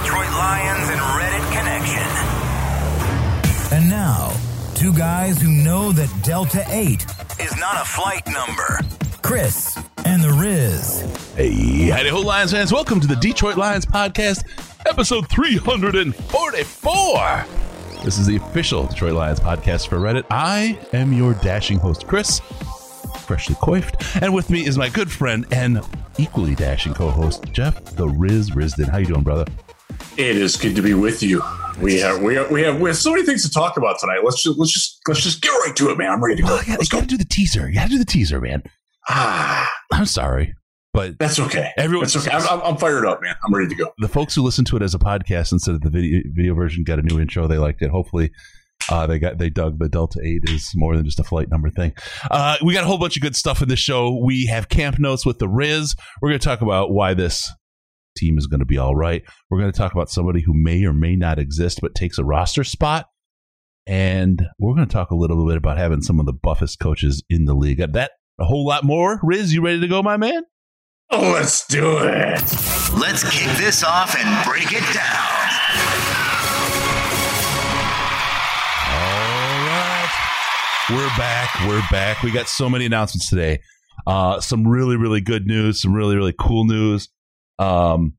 Your Detroit Lions and Reddit connection. And now, two guys who know that Delta 8 is not a flight number. Chris and the Riz. Hey, howdy Lions fans. Welcome to the Detroit Lions Podcast, episode 344. This is the official Detroit Lions podcast for Reddit. I am your dashing host, Chris, freshly coiffed. And with me is my good friend and equally dashing co-host, Jeff the Riz Risdon. How you doing, brother? It is good to be with you. We have we have we have we have so many things to talk about tonight. Let's just let's just let's just get right to it, man. I'm ready to go. Oh, yeah, let's go. do the teaser. You gotta do the teaser, man. Ah, I'm sorry, but that's okay. Everyone- that's okay. I'm, I'm, I'm fired up, man. I'm ready to go. the folks who listen to it as a podcast instead of the video video version got a new intro. They liked it. Hopefully, uh, they got they dug the Delta Eight is more than just a flight number thing. Uh, we got a whole bunch of good stuff in this show. We have camp notes with the Riz. We're going to talk about why this team is going to be all right. We're going to talk about somebody who may or may not exist but takes a roster spot. And we're going to talk a little bit about having some of the buffest coaches in the league. That a whole lot more. Riz, you ready to go, my man? Oh, let's do it. Let's kick this off and break it down. All right. We're back. We're back. We got so many announcements today. Uh, some really, really good news, some really, really cool news. Um,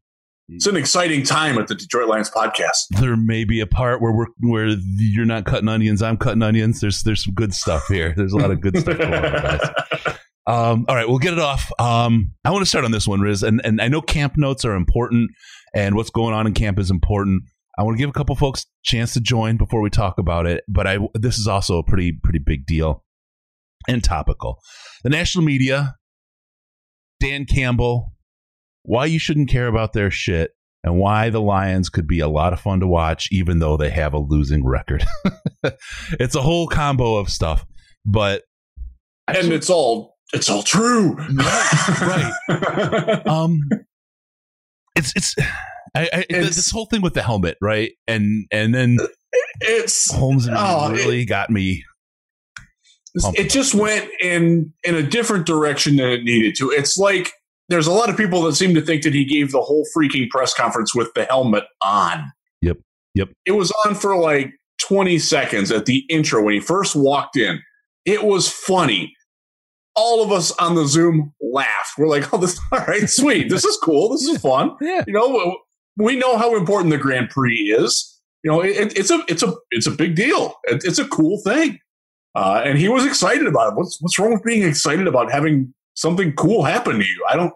It's an exciting time at the Detroit Lions podcast. there may be a part where we're where you're not cutting onions, I'm cutting onions. There's there's some good stuff here. There's a lot of good stuff going on, guys. Um, all right, we'll get it off. Um, I want to start on this one, Riz, and and I know camp notes are important, and what's going on in camp is important. I want to give a couple folks chance to join before we talk about it, but I this is also a pretty pretty big deal and topical. The national media, Dan Campbell, why you shouldn't care about their shit, and why the Lions could be a lot of fun to watch, even though they have a losing record. it's a whole combo of stuff, but and it's all it's all true. Right, right. um it's it's I, I It's- this whole thing with the helmet right and and then it's holmes and Oh, it- really got me pumped it just went in in a different direction than it needed to. It's like there's a lot of people that seem to think that he gave the whole freaking press conference with the helmet on. Yep. Yep. It was on for like 20 seconds at the intro when he first walked in. It was funny. All of us on the Zoom laughed. We're like, "Oh, this all right, sweet. This is cool. This is fun." yeah You know, we know how important the Grand Prix is. You know, it, it's a it's a it's a big deal. It, it's a cool thing, uh, and he was excited about it. What's what's wrong with being excited about having something cool happen to you? I don't.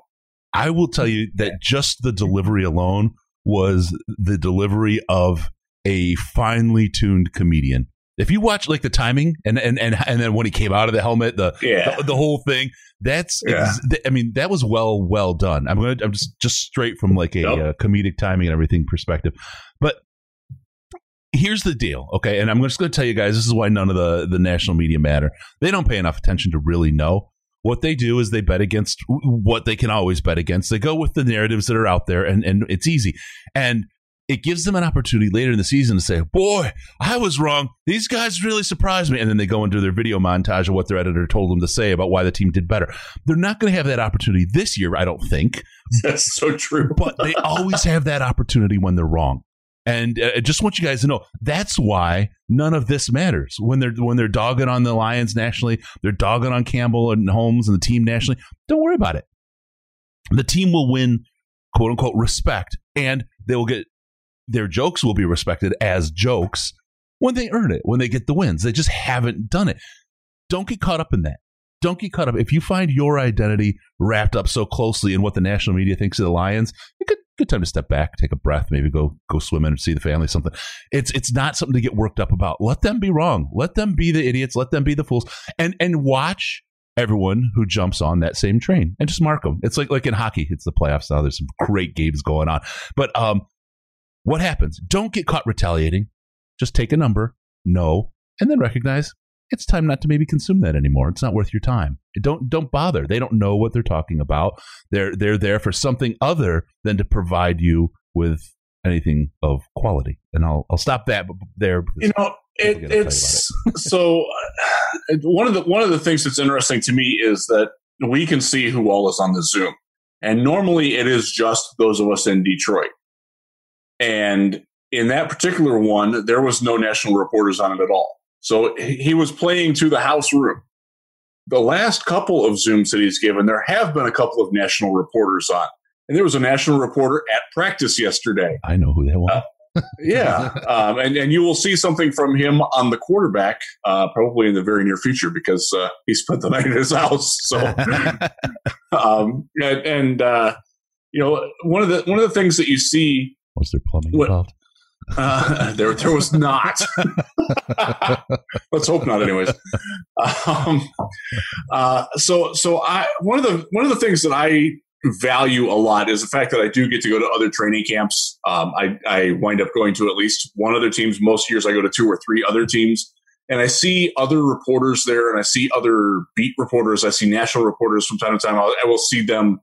I will tell you that just the delivery alone was the delivery of a finely tuned comedian. If you watch like the timing and and and, and then when he came out of the helmet the Yeah, the, the whole thing that's Yeah. ex- i mean that was well well done. I'm gonna i'm just just straight from like a Yep. uh, comedic timing and everything perspective. But here's the deal okay? And i'm just gonna tell you guys this is why none of the the national media matter. They don't pay enough attention to really know what they do is they bet against what they can always bet against they go with the narratives that are out there and and it's easy and it gives them an opportunity later in the season to say, "Boy, I was wrong. These guys really surprised me." And then they go into their video montage of what their editor told them to say about why the team did better. They're not going to have that opportunity this year, I don't think, that's so true. but they always have that opportunity when they're wrong. And uh, I just want you guys to know that's why none of this matters when they're when they're dogging on the Lions nationally, they're dogging on Campbell and Holmes and the team nationally. Don't worry about it. The team will win, quote unquote, respect, and they will get their jokes will be respected as jokes when they earn it, when they get the wins. They just haven't done it. Don't get caught up in that. Don't get caught up. If you find your identity wrapped up so closely in what the national media thinks of the Lions, a good good time to step back, take a breath, maybe go go swim and see the family, something. It's it's not something to get worked up about. Let them be wrong. Let them be the idiots. Let them be the fools. And and watch everyone who jumps on that same train and just mark them. It's like like in hockey. It's the playoffs now. There's some great games going on. But um, what happens? Don't get caught retaliating. Just take a number, no, and then recognize it's time not to maybe consume that anymore. It's not worth your time. Don't don't bother. They don't know what they're talking about. They're they're there for something other than to provide you with anything of quality. And I'll I'll stop that there. You know, it, it's it. so uh, one of the one of the things that's interesting to me is that we can see who all is on the Zoom, and normally it is just those of us in Detroit. And in that particular one, there was no national reporters on it at all. So he was playing to the house room. The last couple of Zooms that he's given, there have been a couple of national reporters on. And there was a national reporter at practice yesterday. I know who they was. Uh, yeah. Um, and, and you will see something from him on the quarterback uh, probably in the very near future because uh, he spent the night in his house. So, um, and, and uh, you know, one of the one of the things that you see was there plumbing involved? Uh, there, there was not. Let's hope not. Anyways, um, uh, so so I one of the one of the things that I value a lot is the fact that I do get to go to other training camps. Um, I, I wind up going to at least one other teams. Most years I go to two or three other teams. And I see other reporters there, and I see other beat reporters. I see national reporters from time to time. I'll, I will see them.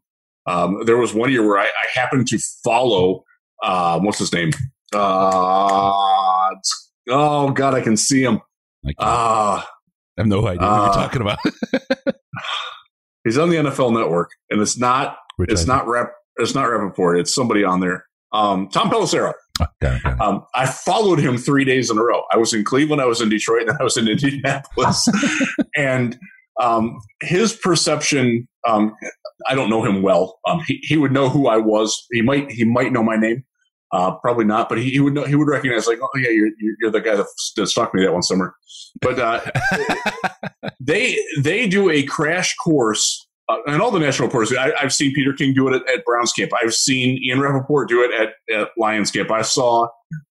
Um, there was one year where I, I happened to follow uh, what's his name? Uh, oh God, I can see him. Ah, uh, I have no idea uh, what you're uh, talking about. he's on the NFL Network, and it's not Which it's not rep it's not Rapoport. It's somebody on there. Um, Tom Pelissero. Okay. Um, I followed him three days in a row. I was in Cleveland, I was in Detroit, and I was in Indianapolis. and um, his perception, um, I don't know him well. Um, he, he would know who I was. He might he might know my name. Uh, probably not, but he, he, would know, he would recognize like, oh yeah, you're, you're the guy that, that stalked me that one summer. But uh, they they do a crash course, uh, and all the national reporters. I, have seen Peter King do it at, at, Browns camp. I've seen Ian Rapoport do it at, at Lions camp. I saw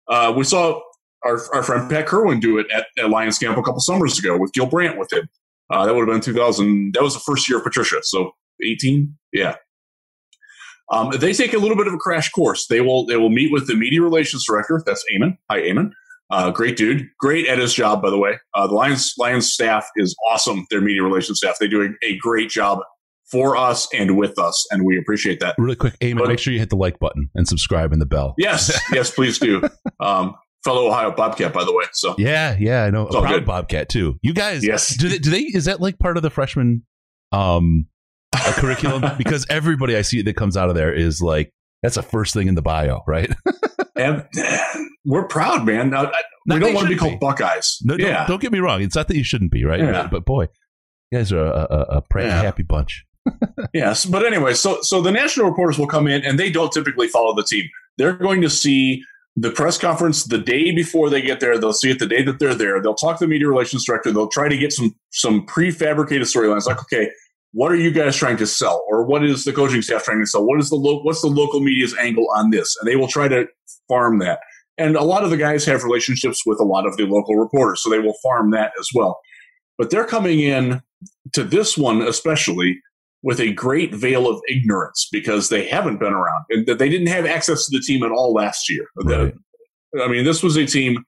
uh, we saw our, our friend Pat Kirwan do it at, at Lions camp a couple summers ago with Gil Brandt with him. Uh, that would have been 2000. That was the first year of Patricia, so 18. Yeah, um, they take a little bit of a crash course. They will they will meet with the media relations director. That's Eamon. Hi, Eamon. Uh, great dude. Great at his job, by the way. Uh, the Lions Lions staff is awesome. Their media relations staff. They do a, a great job for us and with us, and we appreciate that. Really quick, Eamon, but, make sure you hit the like button and subscribe and the bell. Yes, yes, please do. Um, fellow Ohio Bobcat, by the way. So yeah, yeah, I know. Proud good. Bobcat too. You guys, yes. Do they, do they? Is that like part of the freshman um a curriculum because everybody I see that comes out of there is like that's the first thing in the bio, right? and we're proud, man. Now, we don't want to be called be. Buckeyes. No, yeah. don't, don't, get me wrong. It's not that you shouldn't be, right? Yeah. But, but boy, you guys are a, a, a proud, yeah. happy bunch. yes, but anyway, so so the national reporters will come in, and they don't typically follow the team. They're going to see the press conference the day before they get there. They'll see it the day that they're there. They'll talk to the media relations director. They'll try to get some some prefabricated storylines. Like, okay, what are you guys trying to sell? Or what is the coaching staff trying to sell? What is the lo- what's the local media's angle on this? And they will try to farm that. And a lot of the guys have relationships with a lot of the local reporters so they will farm that as well. But they're coming in to this one especially with a great veil of ignorance because they haven't been around and that they didn't have access to the team at all last year. Right. i mean this was a team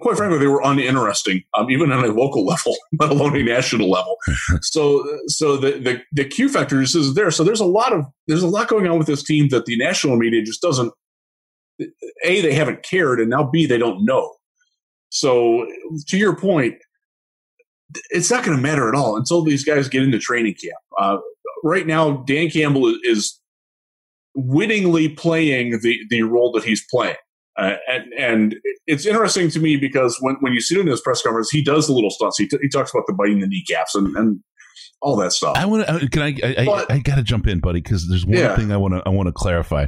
quite frankly, they were uninteresting, um, even on a local level, let alone a national level. so, so the, the the Q factor is there. So there's a lot of there's a lot going on with this team that the national media just doesn't. A, they haven't cared, and now B, they don't know. So, to your point, it's not going to matter at all until these guys get into training camp. Uh, right now, Dan Campbell is wittingly playing the the role that he's playing. Uh, and, and it's interesting to me because when, when you see him in his press conference, he does the little stunts. He, t- he talks about the biting the kneecaps and, and all that stuff. I want to. Can I? I, but, I, I got to jump in, buddy, because there's one yeah. thing I want to. I want to clarify.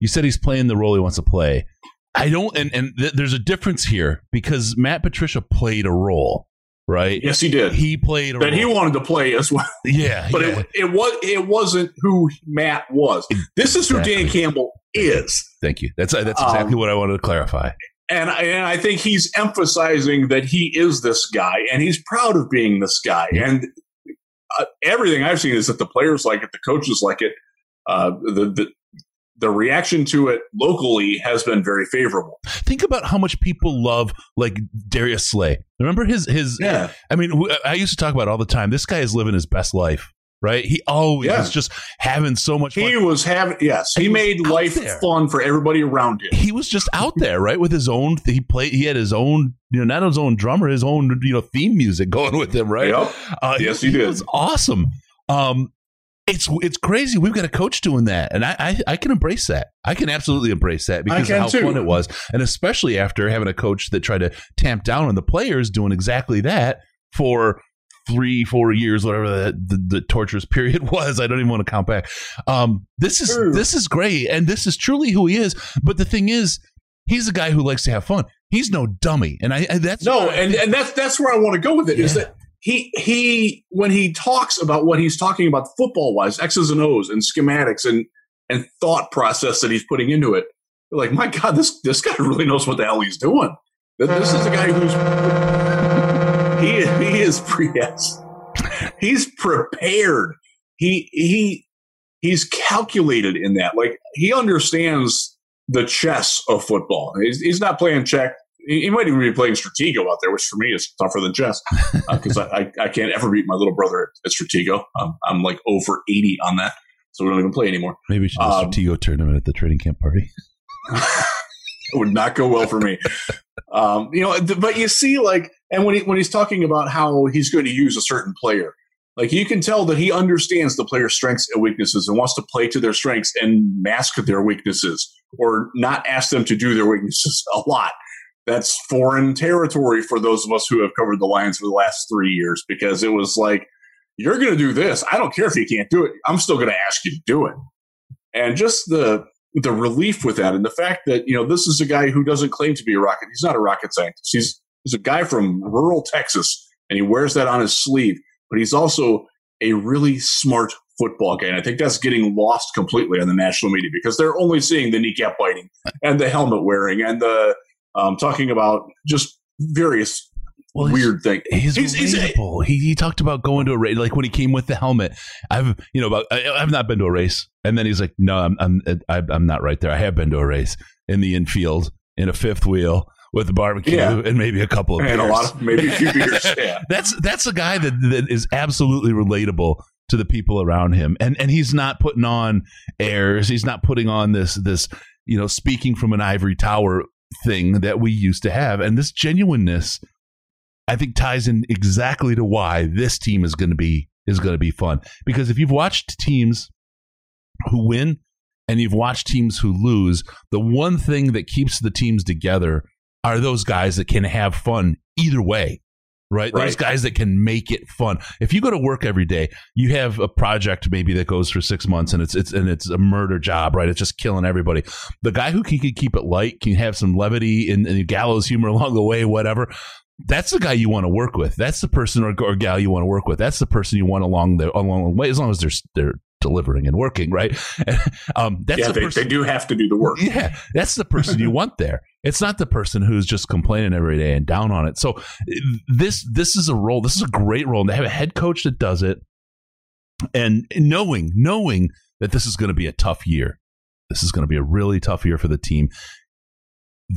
You said he's playing the role he wants to play. I don't, and and th- there's a difference here because Matt Patricia played a role, right? Yes, he did. He played that role. he wanted to play as well. yeah, But yeah. it, it was it wasn't who Matt was. This is who Dan Campbell is. Thank you. That's that's exactly Um, what I wanted to clarify. And, I- and I think he's emphasizing that he is this guy and he's proud of being this guy. Yeah. And uh, everything I've seen is that the players like it, the coaches like it. Uh, the, the the reaction to it locally has been very favorable. Think about how much people love like Darius Slay. Remember his his. Yeah, I mean, I used to talk about it all the time. This guy is living his best life, right? He always Yeah. is just having so much fun. he was having yes, he, He made life there. fun for everybody around him. he was just out there, right, with his own. He played. He had his own, you know, not his own drummer, his own, you know, theme music going with him, right? Yep. Uh, Yes, he did. was awesome. Um, it's it's crazy. We've got a coach doing that, and I I, I can embrace that. I can absolutely embrace that because of how too. fun it was, and especially after having a coach that tried to tamp down on the players doing exactly that for three, four years, whatever the, the, the torturous period was. I don't even want to count back. Um, this is Sure. this is great, and this is truly who he is. But the thing is, he's a guy who likes to have fun. He's no dummy, and I, I that's No, and, and that's that's where I want to go with it. Is Yeah. that he he when he talks about what he's talking about football wise, X's and O's and schematics and and thought process that he's putting into it. You're like, my God, this this guy really knows what the hell he's doing. This is a guy who's he he is yes. He's prepared. He he he's calculated in that. Like he understands the chess of football. He's, he's not playing check. He, might even be playing Stratego out there, which for me is tougher than chess because I, I, I can't ever beat my little brother at, at Stratego. I'm, I'm like over 80 on that. So we don't even play anymore. maybe we should do a Um, Stratego tournament at the training camp party. it would not go well for me. Um, you know, but you see, like, and when he, when he's talking about how he's going to use a certain player, like you can tell that he understands the player's strengths and weaknesses and wants to play to their strengths and mask their weaknesses or not ask them to do their weaknesses a lot. That's foreign territory for those of us who have covered the Lions for the last three years because it was like, you're going to do this. I don't care if you can't do it. I'm still going to ask you to do it. And just the the relief with that and the fact that you know this is a guy who doesn't claim to be a rocket he's not a rocket scientist he's he's a guy from rural texas and he wears that on his sleeve but he's also a really smart football guy and i think that's getting lost completely on the national media because they're only seeing the kneecap biting and the helmet wearing and the um, talking about just various Well, weird things He's, He's- he's relatable. he, he talked about going to a race, like when he came with the helmet. I've, you know, about, I, I've not been to a race. And then he's like, no, I'm, I'm, I'm not right there. I have been to a race in the infield in a fifth wheel with a barbecue Yeah. and maybe a couple of and a lot of maybe a few beers yeah that's that's a guy that, that is absolutely relatable to the people around him and and he's not putting on airs he's not putting on this this you know speaking from an ivory tower thing that we used to have. And this genuineness i think ties in exactly to why this team is going to be is going to be fun. Because if you've watched teams who win and you've watched teams who lose the one thing that keeps the teams together are those guys that can have fun either way right? Those guys that can make it fun. If you go to work every day, you have a project maybe that goes for six months and it's it's and it's a murder job, right? It's just killing everybody. The guy who can, can keep it light, can have some levity and, and gallows humor along the way, whatever. That's the guy you want to work with. That's the person or, or gal you want to work with. That's the person you want along the along the way, as long as they're they're delivering and working, right? um, that's yeah the they, person, they do have to do the work yeah, that's the person you want there. It's not the person who's just complaining every day and down on it. So this this is a role. This is a great role. And to have a head coach that does it, and knowing knowing that this is going to be a tough year. This is going to be a really tough year for the team.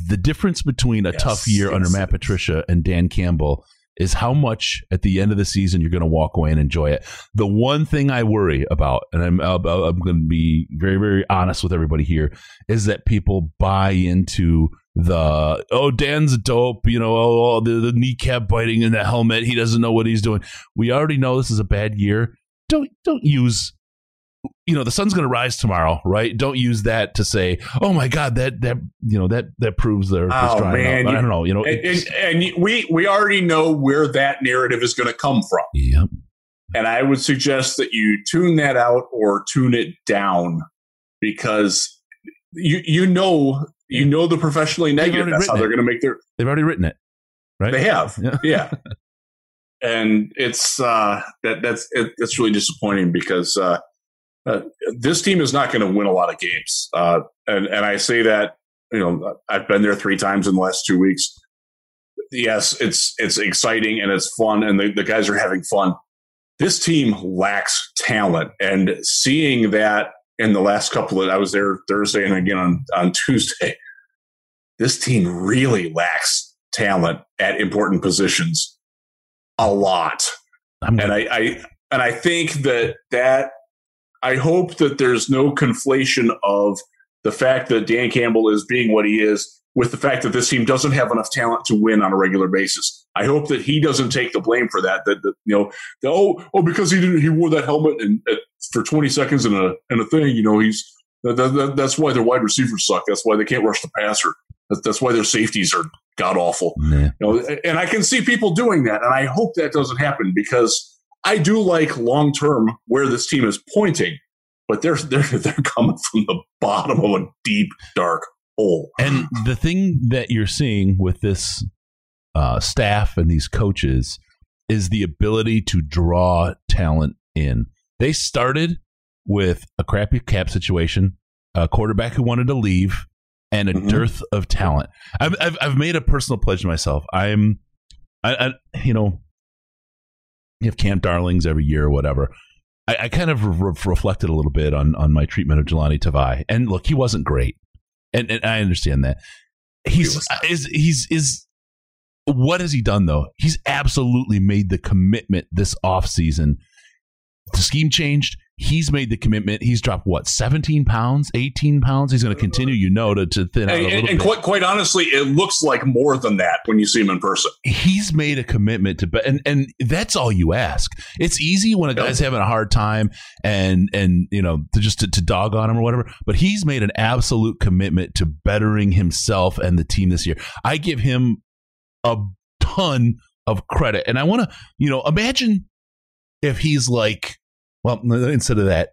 The difference between a Yes, tough year yes, under Matt. Patricia and Dan Campbell is how much at the end of the season you're going to walk away and enjoy it. The one thing I worry about, and I'm I'm going to be very very honest with everybody here, is that people buy into the oh Dan's dope, you know, oh, oh, the, the kneecap biting in the helmet, he doesn't know what he's doing. We already know this is a bad year. Don't don't use you know the sun's going to rise tomorrow, right? Don't use that to say, "Oh my God, that that you know that that proves the Oh, man, up." I don't know, you know. and, and, and we we already know where that narrative is going to come from Yep. and i would suggest that you tune that out or tune it down because you you know you know the professionally negative. That's how they're going to make their. They've already written it, right? They have, yeah. yeah. and it's uh, that that's it, that's really disappointing because uh, uh, this team is not going to win a lot of games, uh, and and I say that you know I've been there three times in the last two weeks. Yes, it's it's exciting and it's fun, and the, the guys are having fun. This team lacks talent, and seeing that in the last couple of I was there Thursday and again on on Tuesday. This team really lacks talent at important positions a lot. and I, I and I think that that I hope that there's no conflation of the fact that Dan Campbell is being what he is with the fact that this team doesn't have enough talent to win on a regular basis. I hope that he doesn't take the blame for that. That, that you know, the, oh, oh, because he didn't, he wore that helmet and uh, for 20 seconds in a in a thing. You know, he's that, that, that's why their wide receivers suck. That's why they can't rush the passer. That's, that's why their safeties are god awful. You know, and I can see people doing that, and I hope that doesn't happen because I do like long term where this team is pointing, but they're they're they're coming from the bottom of a deep dark hole. And the thing that you're seeing with this uh, staff and these coaches is the ability to draw talent in. They started with a crappy cap situation, a quarterback who wanted to leave, and a mm-hmm. dearth of talent. I've, I've, I've made a personal pledge to myself. I'm, I, I you know, you have camp darlings every year or whatever. I, I kind of re- reflected a little bit on on my treatment of Jahlani Tavai, and look, he wasn't great, and, and I understand that. He's he is he's is what has he done though? He's absolutely made the commitment this offseason. The scheme changed. He's made the commitment. He's dropped what, 17 pounds, 18 pounds? He's going to continue, you know, to, to thin out and, a little and bit. quite, quite honestly, it looks like more than that when you see him in person. He's made a commitment to, and and that's all you ask. It's easy when a guy's having a hard time and and you know to just to, to dog on him or whatever. But he's made an absolute commitment to bettering himself and the team this year. I give him a ton of credit, and I want to, you know, imagine if he's like well, instead of that,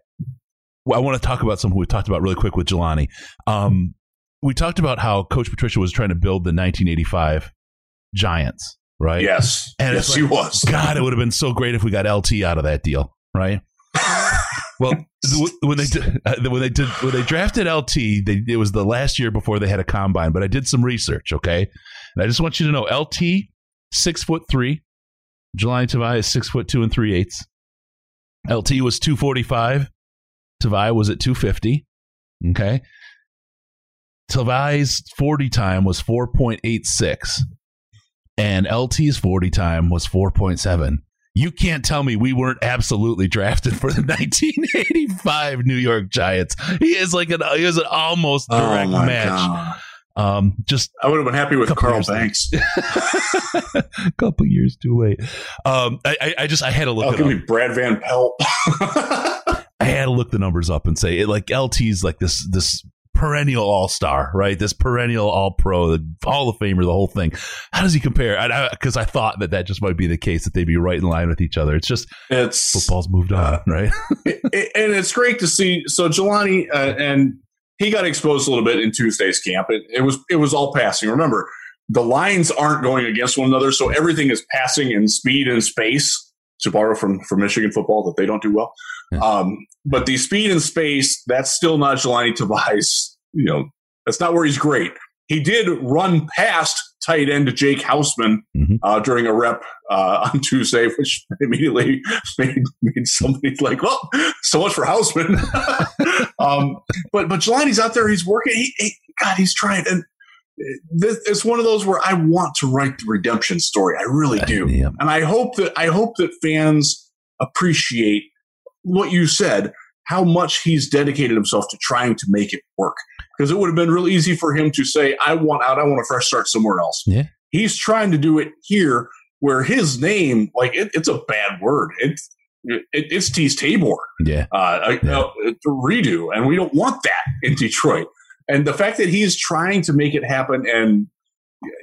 I want to talk about something we talked about really quick with Jahlani. Um, we talked about how Coach Patricia was trying to build the 1985 Giants, right? Yes, and yes, like, he was. God, it would have been so great if we got LT out of that deal, right? well, when they did, uh, when they did when they drafted LT, they, it was the last year before they had a combine. But I did some research, okay, and I just want you to know LT six foot three, Jahlani Tavai is six foot two and three eighths. LT was 245. Tavai was at 250. Okay. Tavai's 40 time was 4.86 and LT's 40 time was 4.7. You can't tell me we weren't absolutely drafted for the 1985 New York Giants. He is like an he is an almost oh direct oh match. God. Um, just I would have been happy with Carl Banks. a couple years too late. Um, I, I, just I had to look. Oh, give me Brad Van Pelt. I had to look the numbers up and say it like LT's like this this perennial all star, right? This perennial all pro, the Hall of Famer, the whole thing. How does he compare? Because I, I, I, thought that that just might be the case that they'd be right in line with each other. It's just it's football's moved on, right? it, it, and it's great to see. So Jahlani uh, and he got exposed a little bit in Tuesday's camp. It, it was it was all passing. Remember, the lines aren't going against one another, so everything is passing in speed and space. To borrow from from Michigan football, that they don't do well. Yeah. Um, but the speed and space, that's still not Jahlani Tavai's. You know, that's not where he's great. He did run past tight end Jake Hausman mm-hmm. uh, during a rep uh, on Tuesday, which immediately made, made somebody like, well, so much for Hausman. um, but but Jahlani's out there, he's working. He, he, God, he's trying. And this, it's one of those where I want to write the redemption story. I really do, yeah. and I hope that I hope that fans appreciate what you said. How much he's dedicated himself to trying to make it work because it would have been real easy for him to say, I want out, I want a fresh start somewhere else. Yeah. He's trying to do it here where his name, like it, it's a bad word. It's it, it's Teez Tabor. Yeah. Uh, yeah. A redo. And we don't want that in Detroit. And the fact that he's trying to make it happen and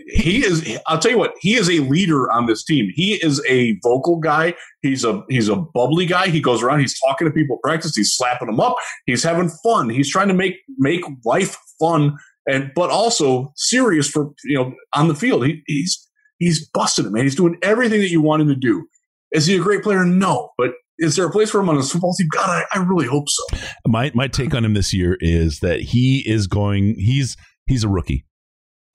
he is i'll tell you what he is a leader on this team he is a vocal guy he's a he's a bubbly guy he goes around he's talking to people practice he's slapping them up he's having fun he's trying to make make life fun and but also serious for you know on the field. He, he's he's busted it, man. He's doing everything that you want him to do. Is he a great player? No, but is there a place for him on his football team? God, I, I really hope so. My my take on him this year is that he is going. He's he's a rookie.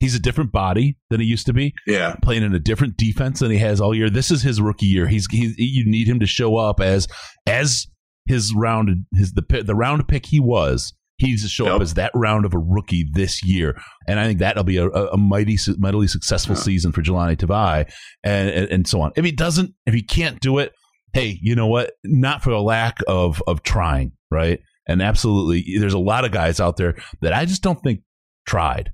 He's a different body than he used to be. Yeah, playing in a different defense than he has all year. This is his rookie year. He's, he's you need him to show up as as his round his the the round pick he was. He needs to show yep. up as that round of a rookie this year, and I think that'll be a, a mighty, mightily successful yeah. season for Jahlani Tavai, and, and and so on. If he doesn't, if he can't do it, hey, you know what? Not for a lack of of trying, right? And absolutely, there's a lot of guys out there that I just don't think tried.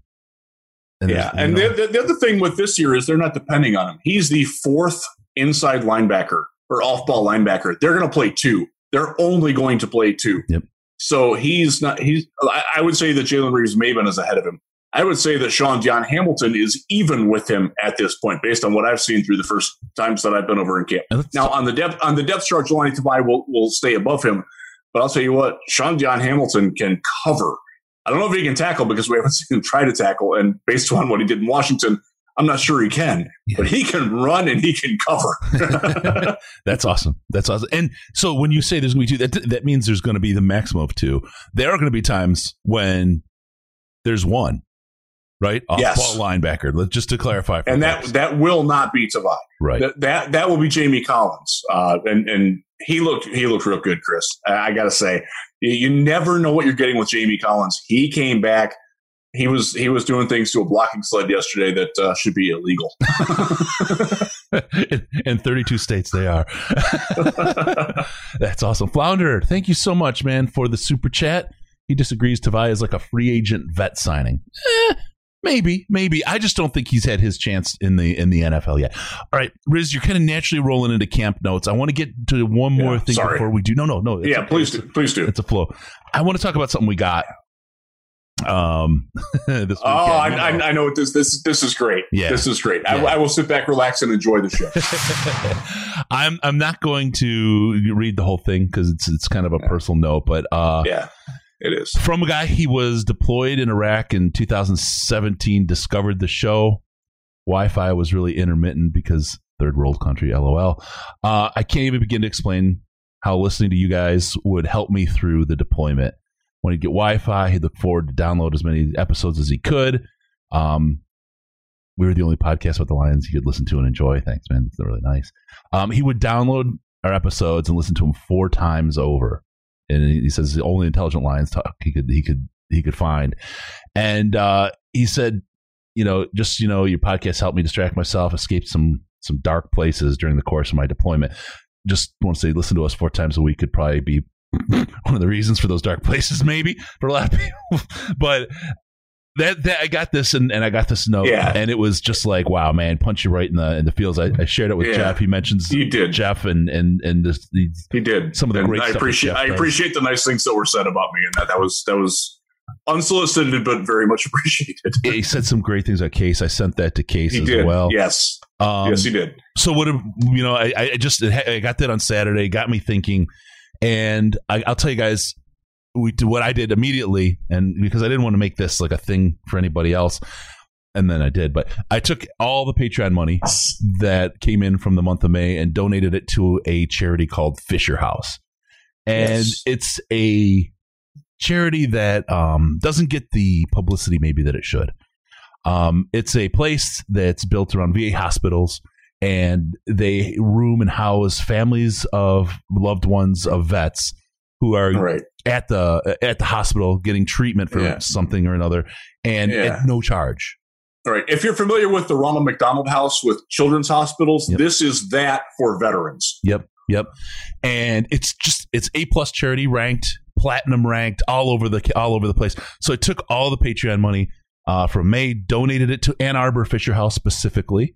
And yeah, and the, the, the other thing with this year is they're not depending on him. He's the fourth inside linebacker or off-ball linebacker. They're going to play two. They're only going to play two. Yep. So he's not. He's. I would say that Jalen Reeves-Maybin is ahead of him. I would say that Shaun Dion Hamilton is even with him at this point, based on what I've seen through the first times that I've been over in camp. Now on the depth on the depth chart, Jahlani Tavai will will stay above him, but I'll tell you what, Shaun Dion Hamilton can cover. I don't know if he can tackle because we haven't seen him try to tackle, and based on what he did in Washington, I'm not sure he can, but he can run and he can cover. That's awesome. That's awesome. And so when you say there's going to be two, that, that means there's going to be the maximum of two. There are going to be times when there's one right? Off yes. ball linebacker. Let's Just to clarify, and that that will not be Tavai. Right. That, that that will be Jamie Collins. Uh, and and he looked he looked real good, Chris. I got to say, you, never know what you're getting with Jamie Collins. He came back. He was he was doing things to a blocking sled yesterday that uh, should be illegal. in, in 32 states, they are. That's awesome, Flounder. Thank you so much, man, for the super chat. He disagrees. Tavai is like a free agent vet signing. Eh, Maybe, maybe. I just don't think he's had his chance in the in the NFL yet. All right, Riz, you're kind of naturally rolling into camp notes. I want to get to one more yeah, thing sorry. before we do. No, no, no. Yeah, please do. Please do. It's a flow. I want to talk about something we got. Um, this oh, I, I, I, know what this this this is great. Yeah, this is great. Yeah. I, I will sit back, relax, and enjoy the show. I'm I'm not going to read the whole thing because it's it's kind of a personal note, but uh, yeah it is. From a guy he was deployed in Iraq in 2017, discovered the show. Wi Fi was really intermittent because third world country, lol. Uh, I can't even begin to explain how listening to you guys would help me through the deployment. When he'd get Wi Fi, he'd look forward to download as many episodes as he could. Um, we were the only podcast with the Lions he could listen to and enjoy. Thanks, man. That's really nice. Um, he would download our episodes and listen to them four times over and he says the only intelligent lions talk he could he could he could find, and uh, he said, you know, just you know, your podcast helped me distract myself, escape some some dark places during the course of my deployment. Just want to say, listen to us four times a week could probably be one of the reasons for those dark places, maybe for a lot of people. but that, that I got this and, and I got this note yeah. and it was just like wow man punch you right in the in the feels. I, I shared it with yeah. Jeff. He mentions you did. Jeff and and and this, he did. some of the and great I appreciate I appreciate the nice things that were said about me and that that was that was unsolicited but very much appreciated. He said some great things at Case. I sent that to Case he as did. well. Yes. Um, yes he did. so what you know I, I just I got that on Saturday got me thinking. And I, I'll tell you guys we did what I did immediately, and because I didn't want to make this like a thing for anybody else, and then I did. But I took all the Patreon money that came in from the month of May and donated it to a charity called Fisher House, and yes. it's a charity that um, doesn't get the publicity maybe that it should. Um, it's a place that's built around VA hospitals, and they room and house families of loved ones of vets who are right. at the at the hospital getting treatment for yeah. something or another, and yeah. at no charge. All right. If you're familiar with the Ronald McDonald House with children's hospitals, yep. this is that for veterans. Yep. Yep. And it's just it's A plus charity ranked, platinum ranked, all over the all over the place. So I took all the Patreon money uh, from May, donated it to Ann Arbor Fisher House specifically,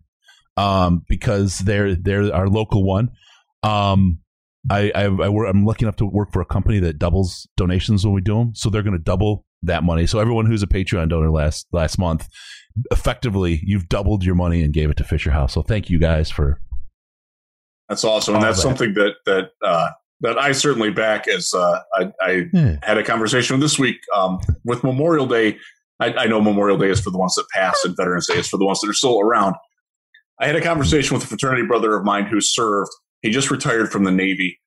um, because they're they're our local one. Um, I, I, I am lucky enough to work for a company that doubles donations when we do them, so they're going to double that money. So everyone who's a Patreon donor last last month, effectively, you've doubled your money and gave it to Fisher House. So thank you guys for. That's awesome, and that's that. something that that uh, that I certainly back. As uh, I, I had a conversation this week um, with Memorial Day, I, I, know Memorial Day is for the ones that passed, and Veterans Day is for the ones that are still around. I had a conversation with a fraternity brother of mine who served. He just retired from the Navy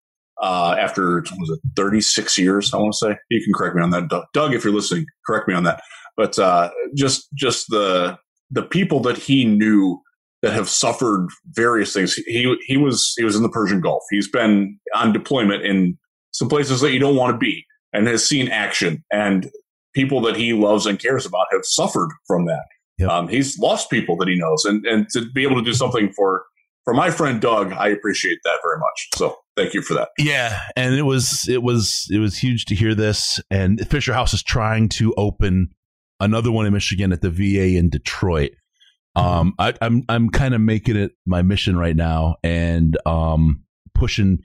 uh, after was it 36 years. I want to say you can correct me on that, Doug. Doug if you're listening, correct me on that. But uh, just just the the people that he knew that have suffered various things. He he was he was in the Persian Gulf. He's been on deployment in some places that you don't want to be, and has seen action. And people that he loves and cares about have suffered from that. Yep. Um, he's lost people that he knows, and and to be able to do something for for my friend Doug, I appreciate that very much. So thank you for that. Yeah, and it was it was it was huge to hear this. And Fisher House is trying to open another one in Michigan at the VA in Detroit. Um, I, I'm I'm kind of making it my mission right now, and um, pushing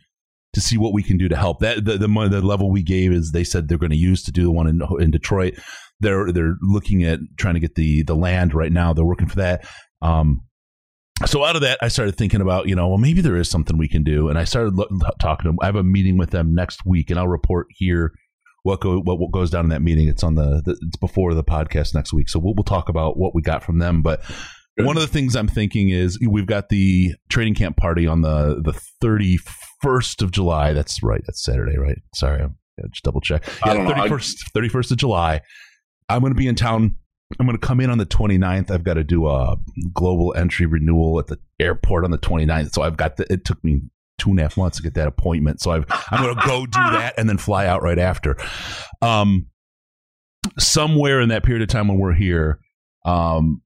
to see what we can do to help. That the the, money, the level we gave is they said they're going to use to do the one in in Detroit. They're they're looking at trying to get the the land right now. They're working for that. Um, so out of that, I started thinking about, you know, well, maybe there is something we can do, and I started lo- talking to them. I have a meeting with them next week, and I'll report here what go what, what goes down in that meeting. It's on the, the it's before the podcast next week, so we'll, we'll talk about what we got from them. But Good. one of the things I'm thinking is we've got the training camp party on the the 31st of July. That's right. That's Saturday, right? Sorry, I'm just double check. Yeah, 31st 31st of July. I'm going to be in town I'm going to come in on the 29th. I've got to do a global entry renewal at the airport on the 29th. So I've got the, it took me two and a half months to get that appointment. So i am going to go do that and then fly out right after. Um, somewhere in that period of time when we're here, um,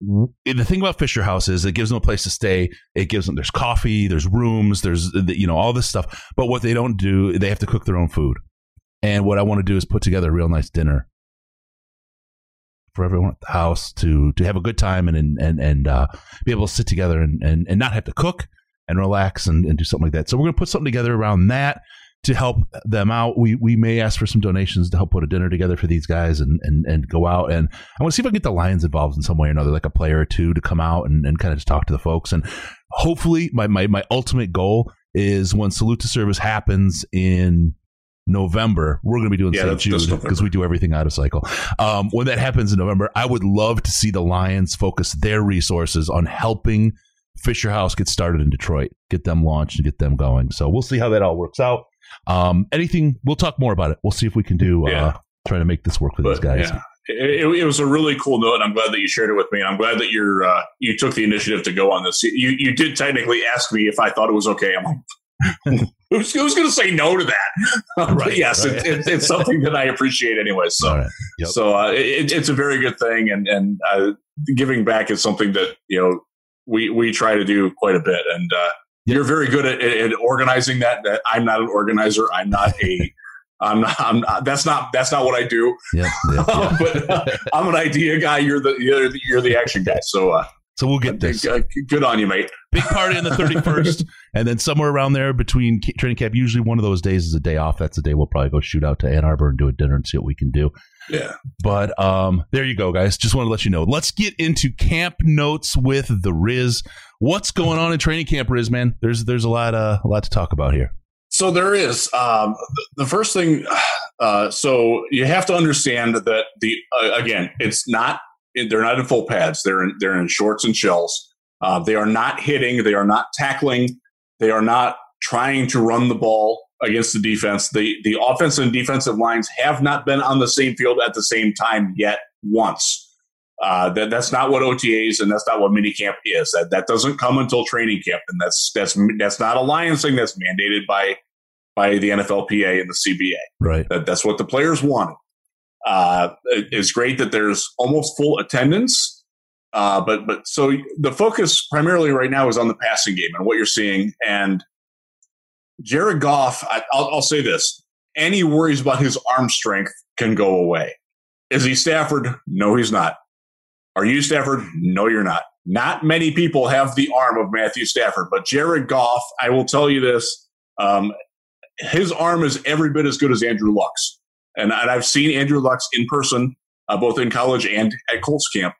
the thing about Fisher House is it gives them a place to stay. It gives them there's coffee, there's rooms, there's you know all this stuff. But what they don't do, they have to cook their own food. And what I want to do is put together a real nice dinner for everyone at the house to to have a good time and and and uh, be able to sit together and, and and not have to cook and relax and, and do something like that. So we're going to put something together around that to help them out. We we may ask for some donations to help put a dinner together for these guys and and, and go out. And I want to see if I can get the Lions involved in some way or another, like a player or two to come out and, and kind of just talk to the folks. And hopefully my, my, my ultimate goal is when Salute to Service happens in November, we're going to be doing yeah, St. Jude because we do everything out of cycle. Um, when that happens in November, I would love to see the Lions focus their resources on helping Fisher House get started in Detroit, get them launched and get them going. So we'll see how that all works out. Um, anything, we'll talk more about it. We'll see if we can do, uh, yeah. uh, try to make this work for but, these guys. Yeah. It, it, was a really cool note, and I'm glad that you shared it with me. And I'm glad that you're uh, you took the initiative to go on this. You you did technically ask me if I thought it was okay. I'm like, who's, who's going to say no to that? right, yes, right. It, it, it's something that I appreciate anyway. So, right. yep. so uh, it, it's a very good thing, and and uh, giving back is something that you know we we try to do quite a bit. And uh, yep. you're very good at, at, organizing that. That I'm not an organizer. I'm not a I'm not, I'm not, that's not that's not what I do. Yeah, but uh, I'm an idea guy. You're the you're the, you're the action guy. So uh, so we'll get this. Uh, good on you, mate. Big party on the 31st. and then somewhere around there between training camp, usually one of those days is a day off. That's the day we'll probably go shoot out to Ann Arbor and do a dinner and see what we can do. Yeah. But um, there you go, guys. Just want to let you know. Let's get into camp notes with the Riz. What's going on in training camp, Riz, man? There's there's a lot uh, a lot to talk about here. So there is. Um, the first thing, uh, so you have to understand that the uh, again, it's not they're not in full pads. They're in, they're in shorts and shells. Uh, they are not hitting. They are not tackling. They are not trying to run the ball against the defense. The the offensive and defensive lines have not been on the same field at the same time yet once. Uh, that that's not what OTAs and that's not what minicamp is. That that doesn't come until training camp, and that's that's that's not a Lions thing. That's mandated by by the NFLPA and the CBA. Right. That that's what the players wanted. Uh, it's great that there's almost full attendance. Uh, but but so the focus primarily right now is on the passing game and what you're seeing. And Jared Goff, I, will I'll say this: any worries about his arm strength can go away. Is he Stafford? No, he's not. Are you Stafford? No, you're not. Not many people have the arm of Matthew Stafford, but Jared Goff, I will tell you this: um, his arm is every bit as good as Andrew Luck's. And, and I've seen Andrew Luck's in person, uh, both in college and at Colts camp.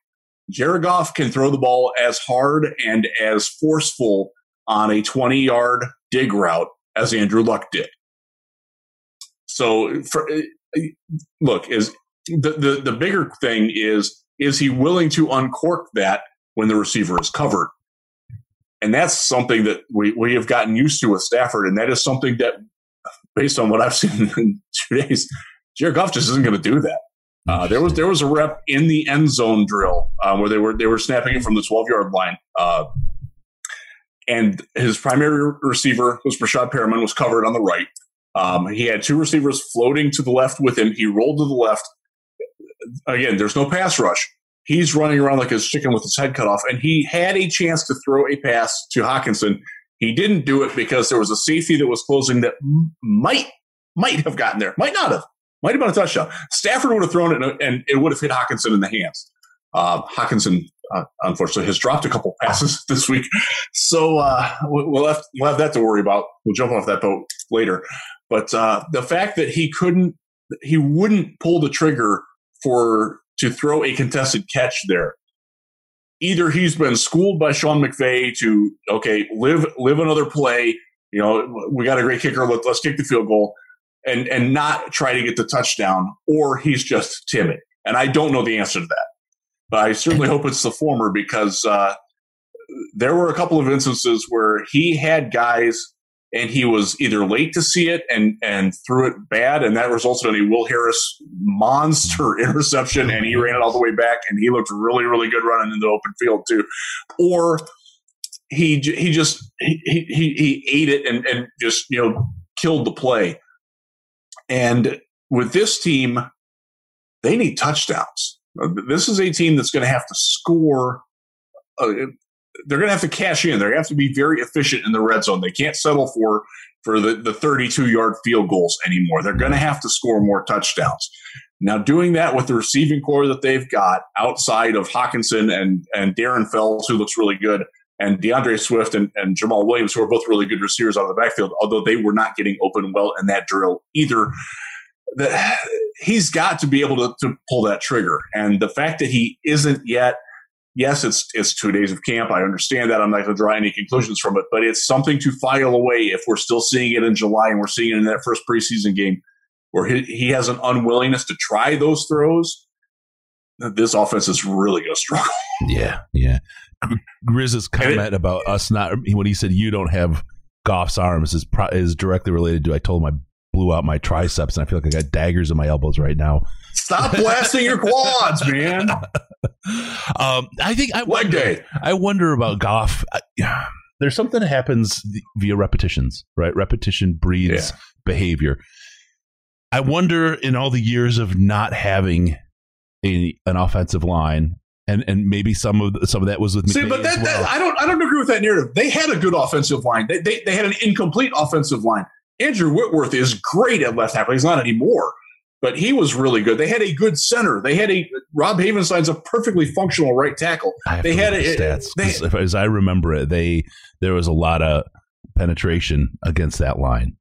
Jared Goff can throw the ball as hard and as forceful on a 20 yard dig route as Andrew Luck did. So, for, uh, look, is the, the the bigger thing is is he willing to uncork that when the receiver is covered? And that's something that we, we have gotten used to with Stafford. And that is something that, based on what I've seen in two days, Jared Goff just isn't going to do that. Uh, there was there was a rep in the end zone drill um, where they were they were snapping it from the 12 yard line, uh, and his primary receiver was Breshad Perriman was covered on the right. Um, he had two receivers floating to the left with him. He rolled to the left. Again, there's no pass rush. He's running around like a chicken with his head cut off, and he had a chance to throw a pass to Hockenson. He didn't do it because there was a safety that was closing that might might have gotten there, might not have, might have been a touchdown. Stafford would have thrown it, and it would have hit Hockenson in the hands. Uh, Hockenson, uh, unfortunately, has dropped a couple passes this week, so uh, we'll have we'll have that to worry about. We'll jump off that boat later. But uh, the fact that he couldn't, he wouldn't pull the trigger for to throw a contested catch there. Either he's been schooled by Sean McVay to okay, live live another play. You know, we got a great kicker. Let, let's kick the field goal, and and not try to get the touchdown, or he's just timid. And I don't know the answer to that, but I certainly hope it's the former because uh, there were a couple of instances where he had guys and he was either late to see it and and threw it bad, and that resulted in a Will Harris monster interception, and he ran it all the way back, and he looked really really good running in the open field too, or he he just he he, he ate it and and just you know killed the play, and with this team, they need touchdowns. This is a team that's going to have to score. Uh, they're going to have to cash in. They're going to have to be very efficient in the red zone. They can't settle for for the, the 32 yard field goals anymore. They're going to have to score more touchdowns. Now, doing that with the receiving corps that they've got outside of Hockenson and, and Darren Fells, who looks really good, and D'Andre Swift and, and Jamaal Williams, who are both really good receivers out of the backfield, although they were not getting open well in that drill either. The, he's got to be able to, to pull that trigger. And the fact that he isn't yet – yes, it's it's two days of camp. I understand that. I'm not going to draw any conclusions from it, but it's something to file away if we're still seeing it in July and we're seeing it in that first preseason game where he, he has an unwillingness to try those throws. This offense is really going to struggle. Yeah, yeah. Grizz's comment about us not when he said you don't have Goff's arms is pro, is directly related to I told him I blew out my triceps and I feel like I got daggers in my elbows right now. Stop blasting your quads, man. Um, I think I wonder, day. I wonder about Goff. There's something that happens via repetitions, right? Repetition breeds yeah. behavior. I wonder in all the years of not having a, an offensive line, and and maybe some of some of that was with McVay See, but that, well. that, I don't I don't agree with that narrative. They had a good offensive line. They, they they had an incomplete offensive line. Andrew Whitworth is great at left tackle. He's not anymore but he was really good. They had a good center. They had a Rob Havenstein's a perfectly functional right tackle. They had a, stats they, as I remember it. They there was a lot of penetration against that line.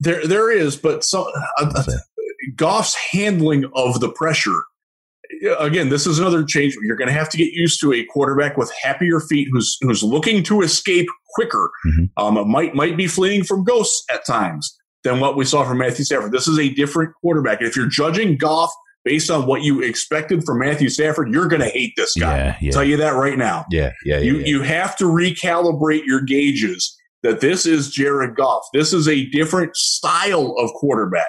There there is, but so uh, uh Goff's handling of the pressure. Again, this is another change. You're going to have to get used to a quarterback with happier feet, who's who's looking to escape quicker. Mm-hmm. Um, might might be fleeing from ghosts at times than what we saw from Matthew Stafford. This is a different quarterback. If you're judging Goff based on what you expected from Matthew Stafford, you're going to hate this guy. Yeah, yeah. I'll tell you that right now. Yeah, yeah, you, yeah. You have to recalibrate your gauges that this is Jared Goff. This is a different style of quarterback.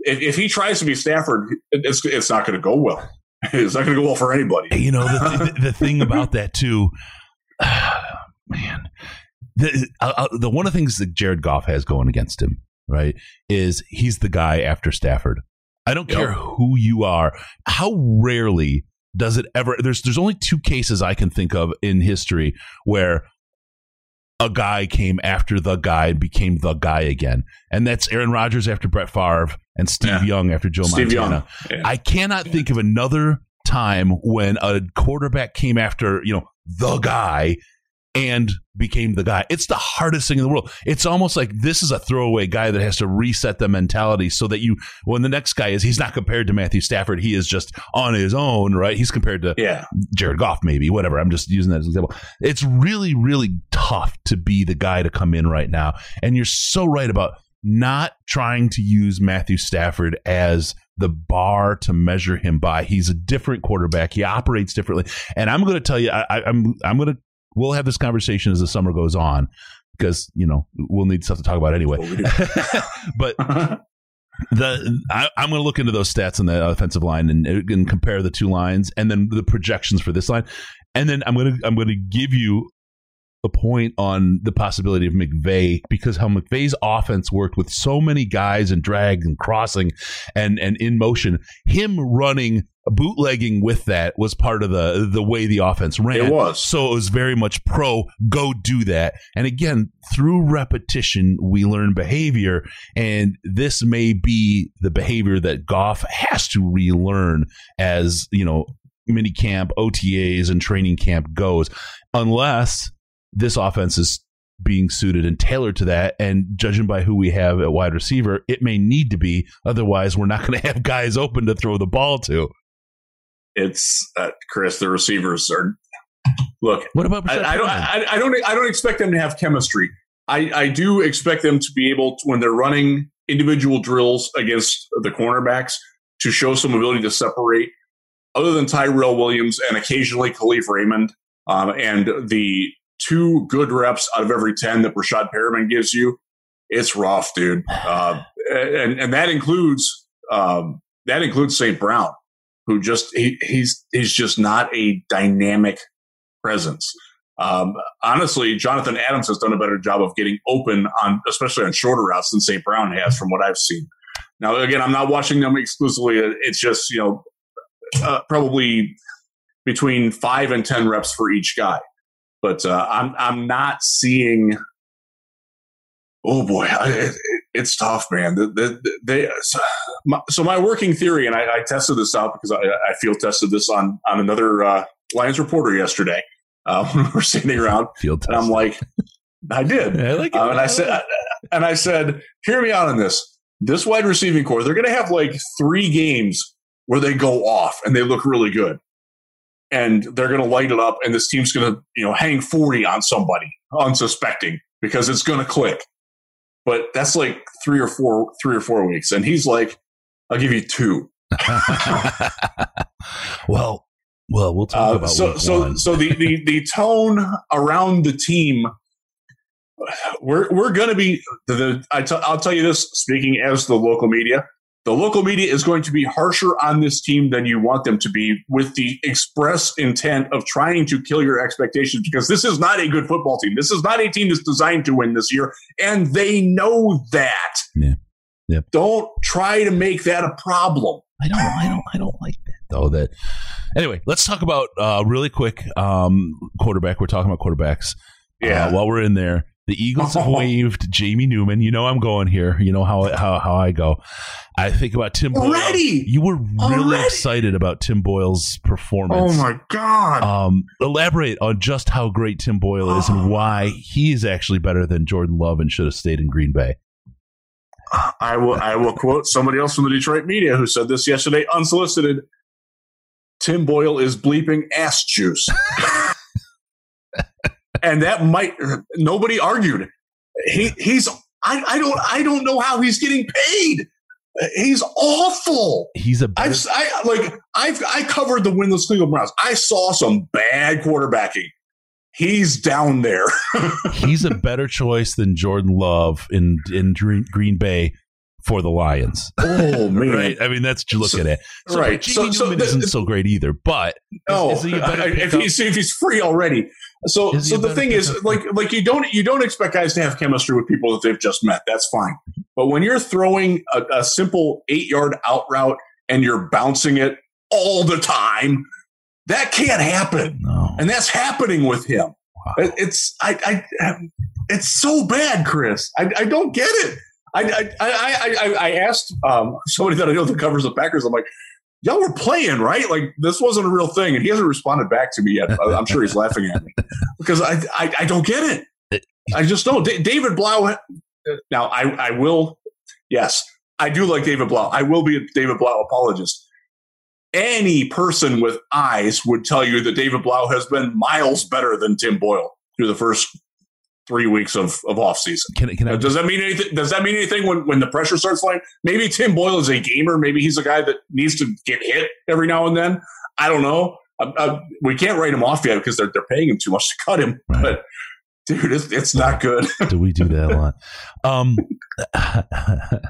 If, if he tries to be Stafford, it's, it's not going to go well. It's not going to go well for anybody. You know, the, the, the thing about that, too, man, the, uh, uh, the one of the things that Jared Goff has going against him right, is he's the guy after Stafford. I don't yep. care who you are. How rarely does it ever there's there's only two cases I can think of in history where a guy came after the guy and became the guy again. And that's Aaron Rodgers after Brett Favre and Steve yeah. Young after Joe Steve Montana. Yeah. I cannot yeah. think of another time when a quarterback came after, you know, the guy and became the guy. It's the hardest thing in the world. It's almost like this is a throwaway guy that has to reset the mentality so that you, when the next guy is, he's not compared to Matthew Stafford. He is just on his own, right? He's compared to yeah. Jared Goff, maybe, whatever. I'm just using that as an example. It's really, really tough to be the guy to come in right now. And you're so right about not trying to use Matthew Stafford as the bar to measure him by. He's a different quarterback. He operates differently. And I'm going to tell you, I, I, I'm I'm going to we'll have this conversation as the summer goes on because you know we'll need stuff to talk about anyway. but the I, am going to look into those stats on the offensive line and, and compare the two lines, and then the projections for this line, and then I'm going to I'm going to give you a point on the possibility of McVay because how McVay's offense worked with so many guys and drag and crossing and and in motion. Him running bootlegging with that was part of the the way the offense ran. It was. So it was very much pro go do that. And again, through repetition we learn behavior and this may be the behavior that Goff has to relearn as, you know, mini camp, OTAs and training camp goes unless this offense is being suited and tailored to that. And judging by who we have at wide receiver, it may need to be. Otherwise, we're not going to have guys open to throw the ball to it's uh, Chris. The receivers are look. What about? I, I, don't. I, I, don't. I don't expect them to have chemistry. I, I do expect them to be able to, when they're running individual drills against the cornerbacks to show some ability to separate. Other than Tyrell Williams and occasionally Kalif Raymond, um, and the two good reps out of every ten that Breshad Perriman gives you, it's rough, dude. Uh, and and that includes um, that includes St. Brown who just he, he's he's just not a dynamic presence. Um, honestly, Jonathan Adams has done a better job of getting open on, especially on shorter routes, than St. Brown has, from what I've seen. Now, again, I'm not watching them exclusively. It's just you know uh, probably between five and ten reps for each guy, but uh, I'm I'm not seeing. Oh boy, I, it's tough, man. The, the, they, so, my, so, my, working theory, and I, I tested this out because I, I field tested this on on another uh, Lions reporter yesterday uh, when we were sitting around. Field and I'm like, I did, I like uh, and I said, and I said, hear me out on this. This wide receiving corps, they're going to have like three games where they go off and they look really good, and they're going to light it up, and this team's going to you know hang forty on somebody unsuspecting because it's going to click. But that's like three or four three or four weeks. And he's like i'll give you two well well we'll talk uh, about so so so the, the the tone around the team we're we're going to be the, the I t- I'll tell you this speaking as the local media the local media is going to be harsher on this team than you want them to be with the express intent of trying to kill your expectations because this is not a good football team. This is not a team that's designed to win this year, and they know that. Yeah. Yep. Don't try to make that a problem. I don't I don't I don't like that though that anyway, let's talk about uh really quick um quarterback. We're talking about quarterbacks. Yeah. Uh, while we're in there, the Eagles have waived Jamie Newman. You know I'm going here. You know how how how I go. I think about Tim Boyle. Already? You were really Already? excited about Tim Boyle's performance. Oh my god! Um, elaborate on just how great Tim Boyle is and why he is actually better than Jordan Love and should have stayed in Green Bay. I will I will quote somebody else from the Detroit media who said this yesterday unsolicited. Tim Boyle is bleeping ass juice. and that might nobody argued. He he's I, I don't I don't know how he's getting paid. He's awful. He's a I've I like I've I covered the winless Cleveland Browns. I saw some bad quarterbacking. He's down there. he's a better choice than Jordan Love in in Green Bay for the Lions. Oh man! right? I mean, that's what you look so, at it. So right. Jamie so, Newman so, isn't so great either, but no, is, oh, is he if he's if he's free already. So so the thing is, like like you don't you don't expect guys to have chemistry with people that they've just met. That's fine. But when you're throwing a, a simple eight yard out route and you're bouncing it all the time, that can't happen. No. And that's happening with him. Wow. It's I, I it's so bad, Chris. I, I don't get it. I I, I, I, I asked um, somebody that I know that covers the Packers. I'm like, y'all were playing, right? Like this wasn't a real thing, and he hasn't responded back to me yet. I'm sure he's laughing at me because I, I, I don't get it. I just don't. D- David Blough. Now I I will. Yes, I do like David Blough. I will be a David Blough apologist. Any person with eyes would tell you that David Blough has been miles better than Tim Boyle through the first three weeks of, of off season. Can, can I, does that mean anything? Does that mean anything when, when the pressure starts flying? Maybe Tim Boyle is a gamer. Maybe he's a guy that needs to get hit every now and then. I don't know. Uh, uh, we can't write him off yet because they're they're paying him too much to cut him. Right. But dude, it's, it's not good. do we do that a lot? Um,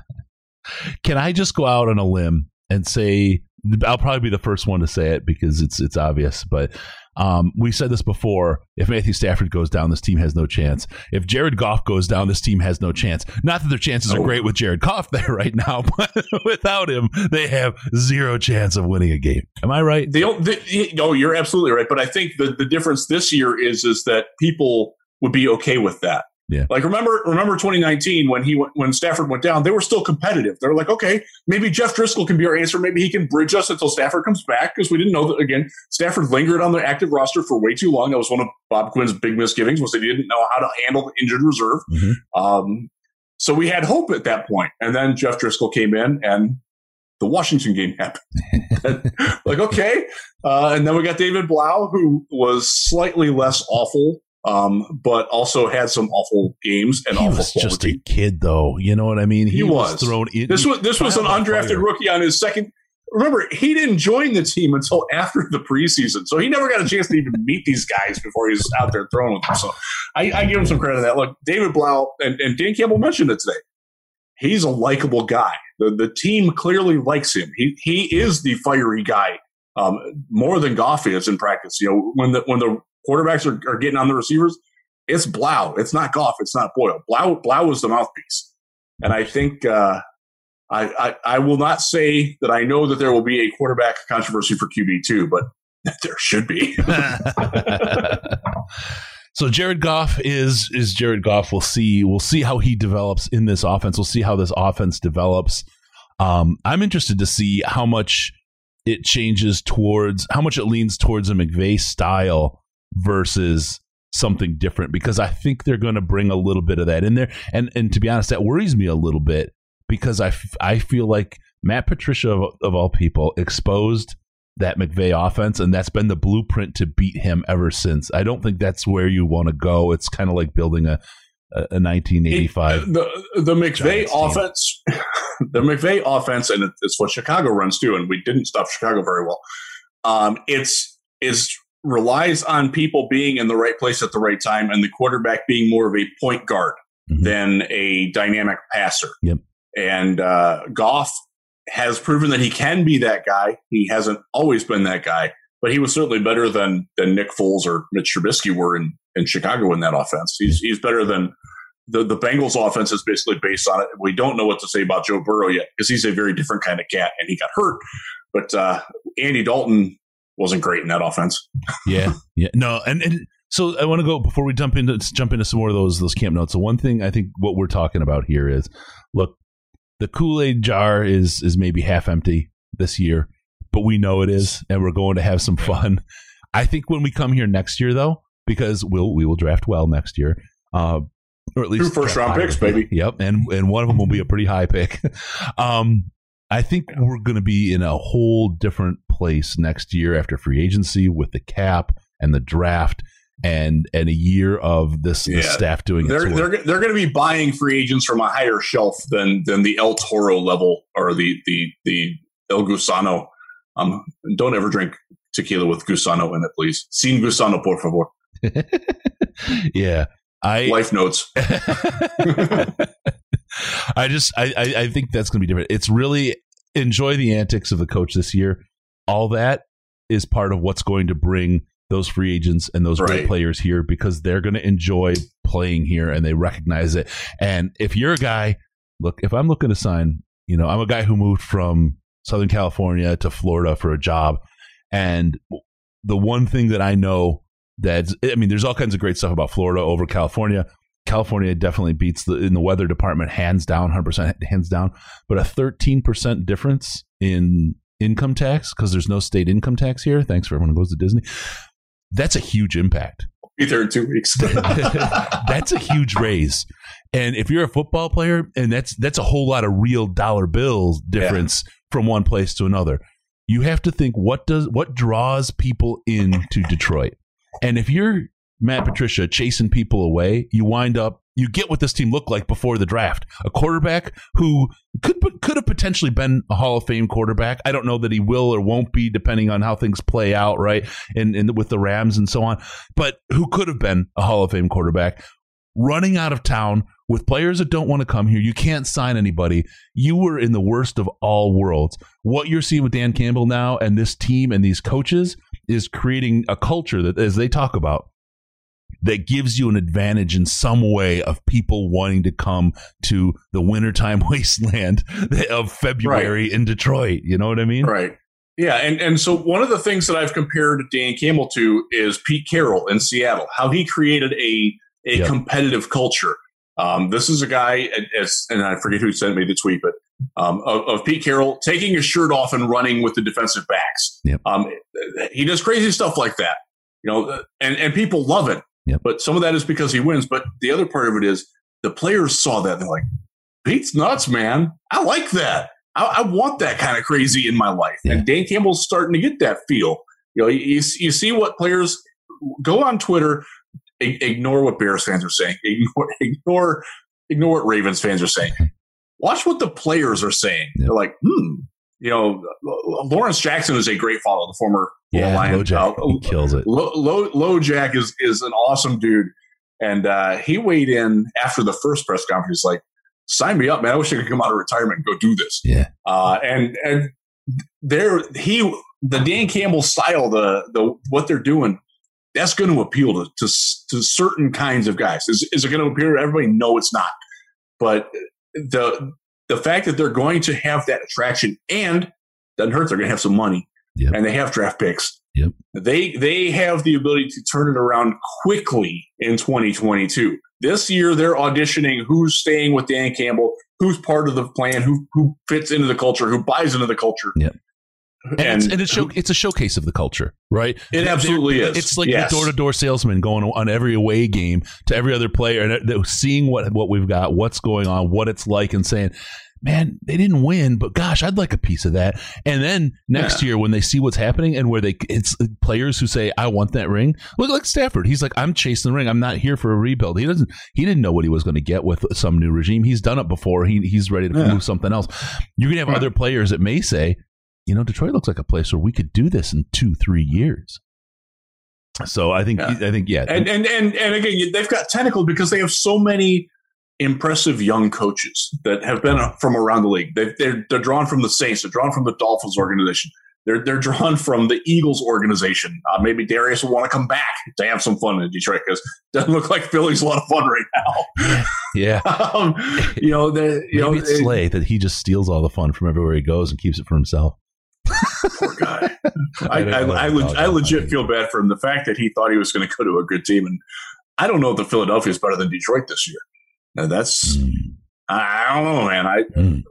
can I just go out on a limb and say I'll probably be the first one to say it because it's it's obvious, but um, we said this before. If Matthew Stafford goes down, this team has no chance. If Jared Goff goes down, this team has no chance. Not that their chances are great with Jared Goff there right now, but without him, they have zero chance of winning a game. Am I right? The, the no, you're absolutely right. But I think the, the difference this year is is that people would be okay with that. Yeah. Like remember remember 2019 when he went, when Stafford went down, they were still competitive. They're like, okay, maybe Jeff Driskel can be our answer. Maybe he can bridge us until Stafford comes back because we didn't know that again. Stafford lingered on the active roster for way too long. That was one of Bob Quinn's big misgivings was that he didn't know how to handle the injured reserve. Mhm. Um, so we had hope at that point, and then Jeff Driskel came in and. The Washington game happened. like okay, uh, and then we got David Blough, who was slightly less awful, um, but also had some awful games and he awful was just a kid, though. You know what I mean? He was. thrown in. This was this was an undrafted rookie on his second. Remember, he didn't join the team until after the preseason, so he never got a chance to even meet these guys before he was out there throwing with them. So I, I give him some credit on that. Look, David Blough and, and Dan Campbell mentioned it today. He's a likable guy. The the team clearly likes him. He he is the fiery guy, um, more than Goff is in practice. You know, when the when the quarterbacks are, are getting on the receivers, it's Blough. It's not Goff. It's not Boyle. Blough Blough is the mouthpiece, and I think. Uh, I, I, I will not say that I know that there will be a quarterback controversy for QB two, but there should be. so Jared Goff is is Jared Goff. We'll see. We'll see how he develops in this offense. We'll see how this offense develops. Um, I'm interested to see how much it changes towards how much it leans towards a McVay style versus something different because I think they're going to bring a little bit of that in there. And and to be honest, that worries me a little bit because I, f- I feel like Matt Patricia of, of all people exposed that McVay offense, and that's been the blueprint to beat him ever since. I don't think that's where you want to go. It's kind of like building a a, a 1985. the the McVay offense, the McVay offense, and it's what Chicago runs too. And we didn't stop Chicago very well. Um, it's is relies on people being in the right place at the right time, and the quarterback being more of a point guard Mhm. than a dynamic passer. Yep. And uh, Goff has proven that he can be that guy. He hasn't always been that guy, but he was certainly better than than Nick Foles or Mitch Trubisky were in, in Chicago in that offense. He's he's better than the the Bengals offense is basically based on it. We don't know what to say about Joe Burrow yet because he's a very different kind of cat and he got hurt. But uh, Andy Dalton wasn't great in that offense. yeah, yeah, no, and, and so I want to go before we jump into jump into some more of those those camp notes. So one thing I think what we're talking about here is, look, the Kool Aid jar is is maybe half empty this year, but we know it is, and we're going to have some fun. I think when we come here next year, though, because we'll we will draft well next year, uh, or at least Two first round picks, baby. Yep, and and one of them will be a pretty high pick. um, I think we're going to be in a whole different place next year after free agency with the cap and the draft and and a year of this, this staff doing They're they're they're going to be buying free agents from a higher shelf than than the El Toro level or the the the El Gusano. Um, don't ever drink tequila with Gusano in it, please. Sin Gusano, por favor. yeah, I Life notes. I just I, I I think that's going to be different. It's really enjoy the antics of the coach this year. All that is part of what's going to bring those free agents and those great players here because they're going to enjoy playing here and they recognize it. And if you're a guy, look, if I'm looking to sign, you know, I'm a guy who moved from Southern California to Florida for a job, and the one thing that I know that's I mean, there's all kinds of great stuff about Florida over California. California definitely beats the in the weather department hands down, hundred percent hands down. But a thirteen percent difference in income tax because there's no state income tax here. Thanks for everyone who goes to Disney. That's a huge impact. Be there in two weeks. that's a huge raise. And if you're a football player, and that's that's a whole lot of real dollar bills difference from one place to another. You have to think what does what draws people into Detroit. And if you're Matt Patricia chasing people away, you wind up you get what this team looked like before the draft. A quarterback who could could have potentially been a Hall of Fame quarterback. I don't know that he will or won't be, depending on how things play out, right? And, and with the Rams and so on. But who could have been a Hall of Fame quarterback? Running out of town with players that don't want to come here. You can't sign anybody. You were in the worst of all worlds. What you're seeing with Dan Campbell now and this team and these coaches is creating a culture that, as they talk about, that gives you an advantage in some way of people wanting to come to the wintertime wasteland of February right. in Detroit. You know what I mean? Right. Yeah, and, and so one of the things that I've compared Dan Campbell to is Pete Carroll in Seattle, how he created a a yep. competitive culture. Um, this is a guy, as, and I forget who sent me the tweet, but um, of, of, Pete Carroll taking his shirt off and running with the defensive backs. Yep. Um, he does crazy stuff like that, you know, and, and people love it. Yep. But some of that is because he wins. But the other part of it is the players saw that. They're like, Pete's nuts, man. I like that. I, I want that kind of crazy in my life. Yeah. And Dan Campbell's starting to get that feel. You know, you, you see what players go on Twitter, ignore what Bears fans are saying, ignore, ignore, ignore what Ravens fans are saying. Watch what the players are saying. Yep. They're like, hmm, you know, Lawrence Jackson is a great follow, the former yeah, Lion. Jack uh, kills it. Low, Low, Low Jack is is an awesome dude, and uh, he weighed in after the first press conference. Like, sign me up, man! I wish I could come out of retirement and go do this. Yeah, uh, and and there he the Dan Campbell style, the the what they're doing. That's going to appeal to, to, to certain kinds of guys. Is, is it going to appeal to everybody? No, it's not. But the the fact that they're going to have that attraction and doesn't hurt, they're going to have some money yep. and they have draft picks. Yep. They they have the ability to turn it around quickly in 2022. This year they're auditioning who's staying with Dan Campbell, who's part of the plan, who who fits into the culture, who buys into the culture. Yep. And, and, it's, and it's, show, it's, a showcase of the culture, right? It absolutely is. It's like yes. the door to door salesman going on every away game to every other player and uh, seeing what what we've got, what's going on, what it's like, and saying, "Man, they didn't win, but gosh, I'd like a piece of that." And then next yeah. year, when they see what's happening and where they it's uh, players who say, "I want that ring," look like Stafford. He's like, "I'm chasing the ring. I'm not here for a rebuild." He doesn't. He didn't know what he was going to get with some new regime. He's done it before. He he's ready to yeah. move something else. You're gonna have right. other players that may say, you know, Detroit looks like a place where we could do this in two, three years. So I think, yeah. I think, yeah, and and and and again, they've got tentacles because they have so many impressive young coaches that have been from around the league. They, they're they're drawn from the Saints, they're drawn from the Dolphins organization, they're they're drawn from the Eagles organization. Uh, maybe Darius will want to come back to have some fun in Detroit because doesn't look like Philly's a lot of fun right now. Yeah, um, you know, the, you maybe know, it's Slay that he just steals all the fun from everywhere he goes and keeps it for himself. Poor guy. I, I, I, I, I legit feel bad for him. The fact that he thought he was going to go to a good team, and I don't know if the Philadelphia is better than Detroit this year. Now that's mm. I don't know, man. I mm.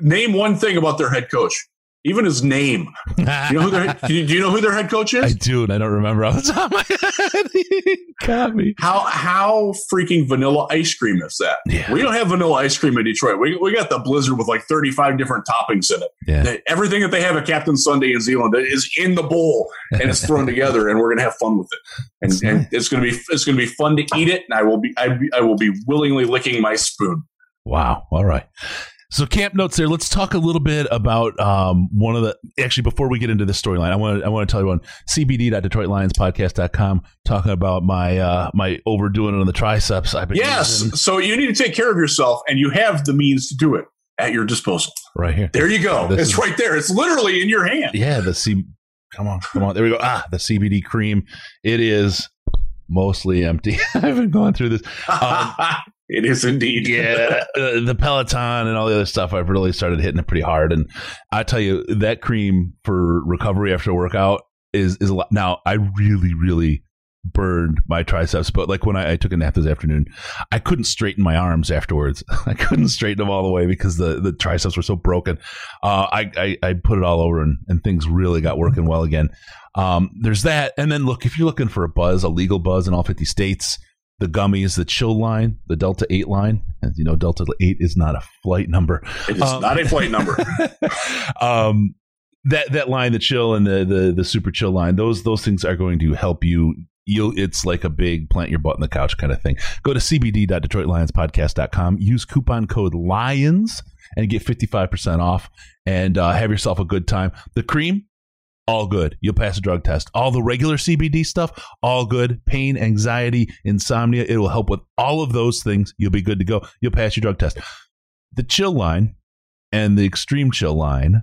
name one thing about their head coach. Even his name. Do you know who their do you know who their head coach is? I do, and I don't remember off the top of my head. got me. How how freaking vanilla ice cream is that? Yeah. We don't have vanilla ice cream in Detroit. We, we got the blizzard with like 35 different toppings in it. Yeah. Everything that they have at Captain Sundae in Zeeland is in the bowl and it's thrown together and we're gonna have fun with it. And, and it's gonna be it's gonna be fun to eat it, and I will be I, I will be willingly licking my spoon. Wow. All right. So camp notes there. Let's talk a little bit about um, one of the actually before we get into the storyline. I want to I want to tell you on cbd.detroitlionspodcast.com talking about my uh, my overdoing it on the triceps. I've been yes. Using. So you need to take care of yourself, and you have the means to do it at your disposal. Right here. There you go. This it's is, right there. It's literally in your hand. Yeah. The C. Come on, come on. There we go. Ah, the CBD cream. It is mostly empty. I've been going through this. Um, it is indeed. yeah, uh, the Peloton and all the other stuff. I've really started hitting it pretty hard, and I tell you that cream for recovery after a workout is is a lot. Now I really, really burned my triceps, but like when I, I, took a nap this afternoon, I couldn't straighten my arms afterwards. I couldn't straighten them all the way because the, the triceps were so broken. Uh, I, I, I put it all over and, and things really got working well again. Um, there's that, and then look if you're looking for a buzz, a legal buzz in all 50 states the gummies, the chill line, the Delta 8 line. As you know, Delta 8 is not a flight number. It is um, not a flight number. um, that that line, the chill and the, the the super chill line, those those things are going to help you you it's like a big plant your butt in the couch kind of thing. Go to cbd.detroitlionspodcast.com. Use coupon code LIONS and get 55% off and uh, have yourself a good time. The cream, all good. You'll pass a drug test. All the regular CBD stuff, all good. Pain, anxiety, insomnia, it will help with all of those things. You'll be good to go. You'll pass your drug test. The chill line and the extreme chill line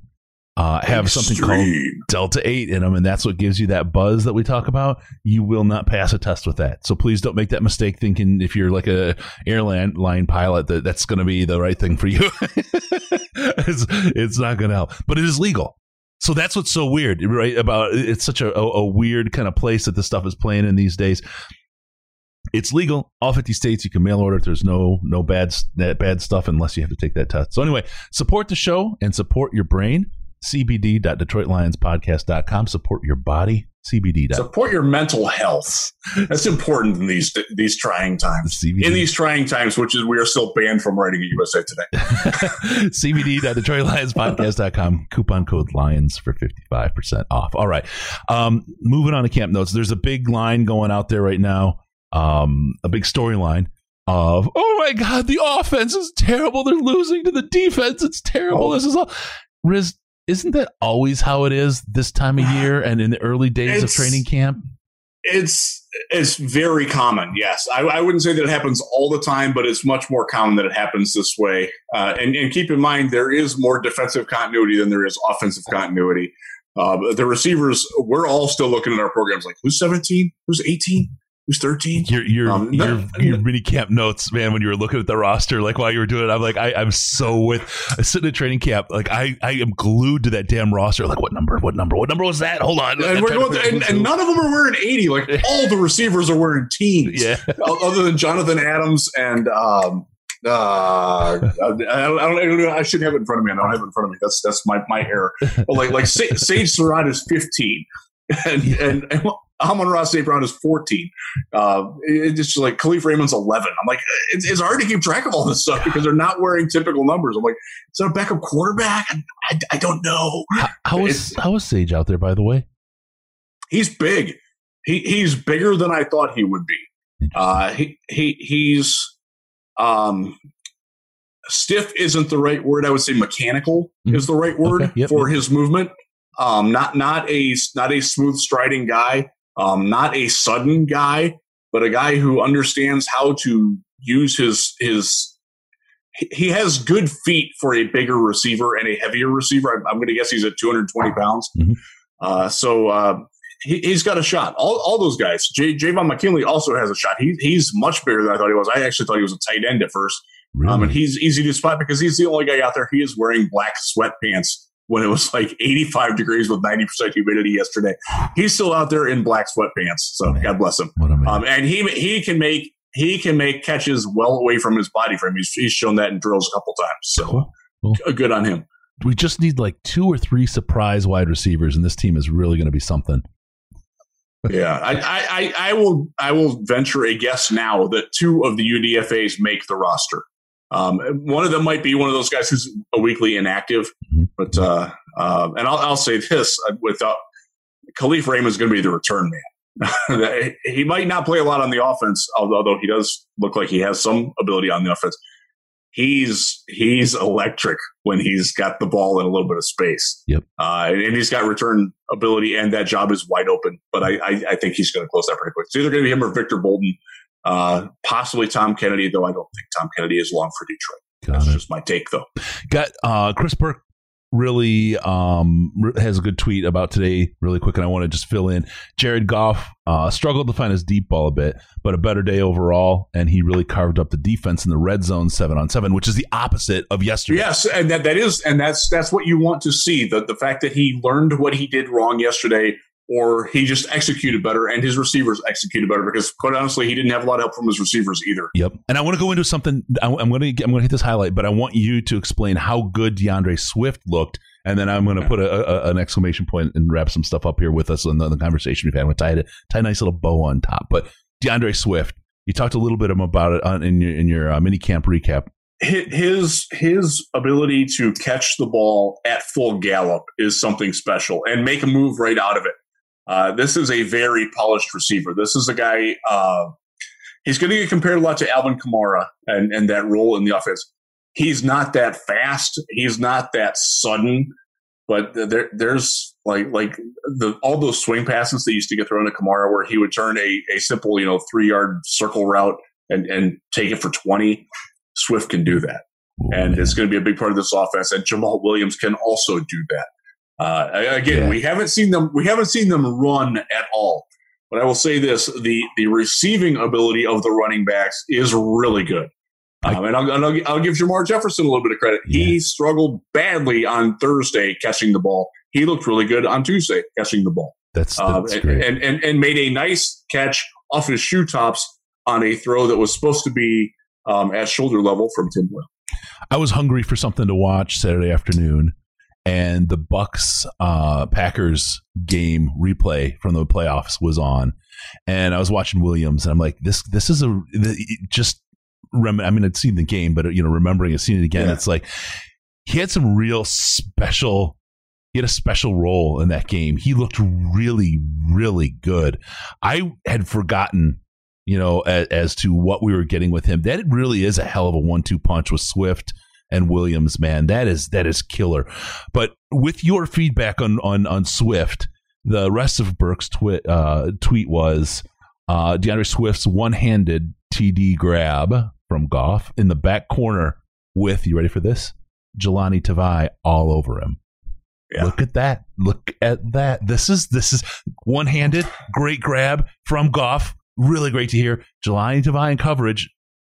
uh, have something called Delta 8 in them, and that's what gives you that buzz that we talk about. You will not pass a test with that. So please don't make that mistake thinking if you're like a airline line pilot that that's going to be the right thing for you. it's, it's not going to help, but it is legal. So that's what's so weird, right? About it's such a, a, a weird kind of place that this stuff is playing in these days. It's legal, all fifty states. You can mail order. There's no no bad bad stuff unless you have to take that test. So anyway, support the show and support your brain cbd.detroitlionspodcast.com. Support your body. CBD. Support your mental health. That's important in these these trying times. CBD. In these trying times, which is we are still banned from writing at USA Today. CBD.detroitlionspodcast.com. Coupon code Lions for 55% off. All right. Um, moving on to camp notes. There's a big line going out there right now. Um, a big storyline of, oh my God, the offense is terrible. They're losing to the defense. It's terrible. Oh. This is all. Riz, isn't that always how it is this time of year and in the early days it's, of training camp? It's it's very common. Yes, I, I, wouldn't say that it happens all the time, but it's much more common that it happens this way. Uh, and, and, keep in mind, there is more defensive continuity than there is offensive continuity. Uh, the receivers, we're all still looking at our programs like who's 17, who's 18, who's 13 your your um, your, no, your mini camp notes man when you were looking at the roster like while you were doing it. I'm like I, i'm so with I sit in at training camp like i i am glued to that damn roster. Like what number what number what number was that? Hold on. And, going and, and, none of them are wearing 80 like all the receivers are wearing teens. yeah. Other than jonathan adams and um uh, I, don't, I, don't, I shouldn't have it in front of me. I don't have it in front of me. That's that's my my error. But like like Sage Surratt is 15, and, and, and Amon-Ra St. Brown is 14. Uh, it's just like Kalif Raymond's 11. I'm like, it's, it's, hard to keep track of all this stuff because they're not wearing typical numbers. I'm like, is that a backup quarterback? I, I don't know. How, how is how is Sage out there, by the way? He's big. He he's bigger than I thought he would be. Uh, he he he's um, stiff isn't the right word. I would say mechanical mm-hmm. is the right word okay. yep, for yep. his movement. Um, not not a not a smooth striding guy. Um, not a sudden guy, but a guy who understands how to use his his. He has good feet for a bigger receiver and a heavier receiver. I'm, I'm going to guess he's at 220 pounds. Mm-hmm. Uh, so uh, he, has got a shot. All, all those guys. J, Javon McKinley also has a shot. He, he's much bigger than I thought he was. I actually thought he was a tight end at first. Really? Um, and he's easy to spot because he's the only guy out there. He is wearing black sweatpants when it was like 85 degrees with 90% humidity yesterday. He's still out there in black sweatpants. So Man, God bless him. Um, and he, he can make, he can make catches well away from his body frame. He's, he's shown that in drills a couple times. So cool. Cool. good on him. We just need like two or three surprise wide receivers, and this team is really going to be something. yeah, I, I, I, will I will venture a guess now that two of the UDFA's make the roster. Um, one of them might be one of those guys who's a weekly inactive, mm-hmm. but uh, uh, and I'll, I'll, say this: uh, without Kalif Raymond is going to be the return man. he might not play a lot on the offense, although he does look like he has some ability on the offense. He's he's electric when he's got the ball in a little bit of space. Yep, uh, and he's got return ability, and that job is wide open. But I I, I think he's going to close that pretty quick. It's either going to be him or Victor Bolden. Uh, possibly Tom Kennedy, though I don't think Tom Kennedy is long for Detroit. Got That's it. just my take, though. Got uh, Chris Burke really um, has a good tweet about today, really quick, and I want to just fill in. Jared Goff uh, struggled to find his deep ball a bit, but a better day overall, and he really carved up the defense in the red zone seven on seven, which is the opposite of yesterday. Yes, and that, that is, and that's that's what you want to see. The the fact that he learned what he did wrong yesterday or he just executed better and his receivers executed better because quite honestly he didn't have a lot of help from his receivers either yep and i want to go into something i'm going to i'm going to hit this highlight but i want you to explain how good D'Andre Swift looked and then I'm going to put a, a, an exclamation point and wrap some stuff up here with us on the, the conversation we've had. we tie, tie a nice little bow on top. But D'Andre Swift, you talked a little bit about it on, in your in your uh, mini camp recap. His his ability to catch the ball at full gallop is something special and make a move right out of it. Uh, this is a very polished receiver. This is a guy. Uh, he's going to get compared a lot to Alvin Kamara and and that role in the offense. He's not that fast. He's not that sudden. But there, there's like like the all those swing passes that used to get thrown to Kamara, where he would turn a, a simple you know three yard circle route and and take it for twenty. Swift can do that, and it's going to be a big part of this offense. And Jamaal Williams can also do that. Uh, again, yeah. we haven't seen them. We haven't seen them run at all. But I will say this: the the receiving ability of the running backs is really good. Um, and, I'll, I'll, I'll, give Jermar Jefferson a little bit of credit. Yeah. He struggled badly on Thursday catching the ball. He looked really good on Tuesday catching the ball. That's, um, that's um, great. And, and, and made a nice catch off his shoe tops on a throw that was supposed to be um, at shoulder level from Tim Boyle. I was hungry for something to watch Saturday afternoon, and the Bucs uh, Packers game replay from the playoffs was on, and I was watching Williams, and I'm like, this this is a just. Rem- I mean, I'd seen the game, but you know, remembering it, seeing it again, yeah. it's like he had some real special. He had a special role in that game. He looked really, really good. I had forgotten you know, as, as, to what we were getting with him. That really is a hell of a one-two punch with Swift and Williams, man. That is that is killer. But with your feedback on on on Swift, the rest of Burke's twi- uh, tweet was uh, D'Andre Swift's one-handed TD grab from Goff in the back corner with you ready for this? Jahlani Tavai all over him. Yeah. Look at that. Look at that. This is this is one-handed, great grab from Goff really great to hear. Jahlani Tavai in coverage.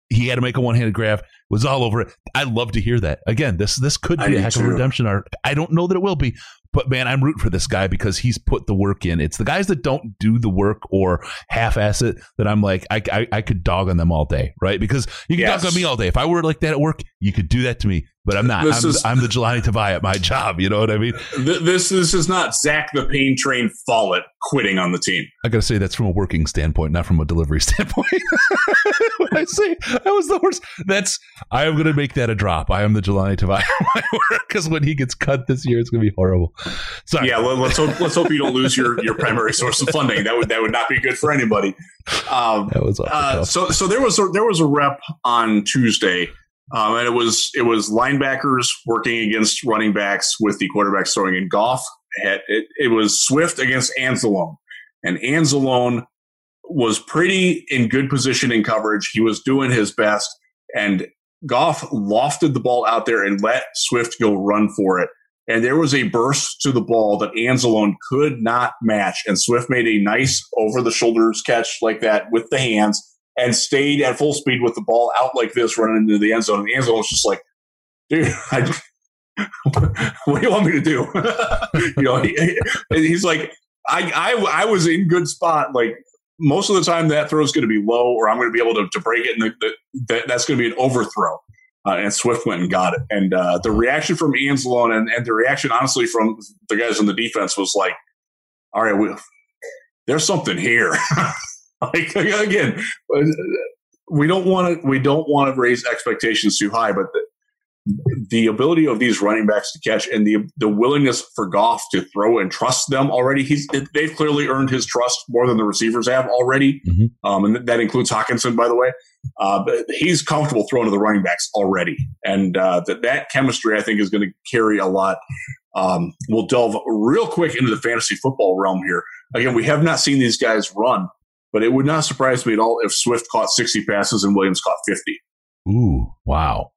He had to make a one-handed grab. Was all over it. I love to hear that. Again, this this could be a heck of a redemption arc. I don't know that it will be, but man, I'm rooting for this guy because he's put the work in. It's the guys that don't do the work or half-ass it that I'm like, I, I, I could dog on them all day, right? Because you can yes. dog on me all day. If I were like that at work, you could do that to me, but I'm not. I'm, is, I'm, the Jahlani Tavai at my job. You know what I mean? This this is not Zach the Pain Train Follett quitting on the team. I got to say that's from a working standpoint, not from a delivery standpoint. when I say I was the worst, that's I am going to make that a drop. I am the Jahlani Tavai my work because when he gets cut this year, it's going to be horrible. Sorry. Yeah, let's hope let's hope you don't lose your, your primary source of funding. That would that would not be good for anybody. Um, that was uh, so so there was a, there was a rep on Tuesday. Um, and it was it was linebackers working against running backs with the quarterbacks throwing in Goff. It, it, it was Swift against Anzalone, and Anzalone was pretty in good position in coverage. He was doing his best, and Goff lofted the ball out there and let Swift go run for it. And there was a burst to the ball that Anzalone could not match. And Swift made a nice over the shoulders catch like that with the hands and stayed at full speed with the ball out like this, running into the end zone. And the end zone was just like, dude, I, what do you want me to do? you know, he, he's like, I, I, I was in good spot. Like most of the time that throw is going to be low or I'm going to be able to, to break it. And the, the, that, that's going to be an overthrow. Uh, and Swift went and got it. And uh, the reaction from Anzalone and, and the reaction, honestly, from the guys on the defense was like, all right, we, there's something here. like again, we don't want to we don't want to raise expectations too high, but the, the ability of these running backs to catch and the the willingness for Goff to throw and trust them already. He's they've clearly earned his trust more than the receivers have already, mm-hmm. um, and that includes Hockenson, by the way. Uh, but he's comfortable throwing to the running backs already, and uh, that that chemistry I think is going to carry a lot. Um, we'll delve real quick into the fantasy football realm here. Again, we have not seen these guys run, but it would not surprise me at all if Swift caught sixty passes and Williams caught fifty. Ooh, wow!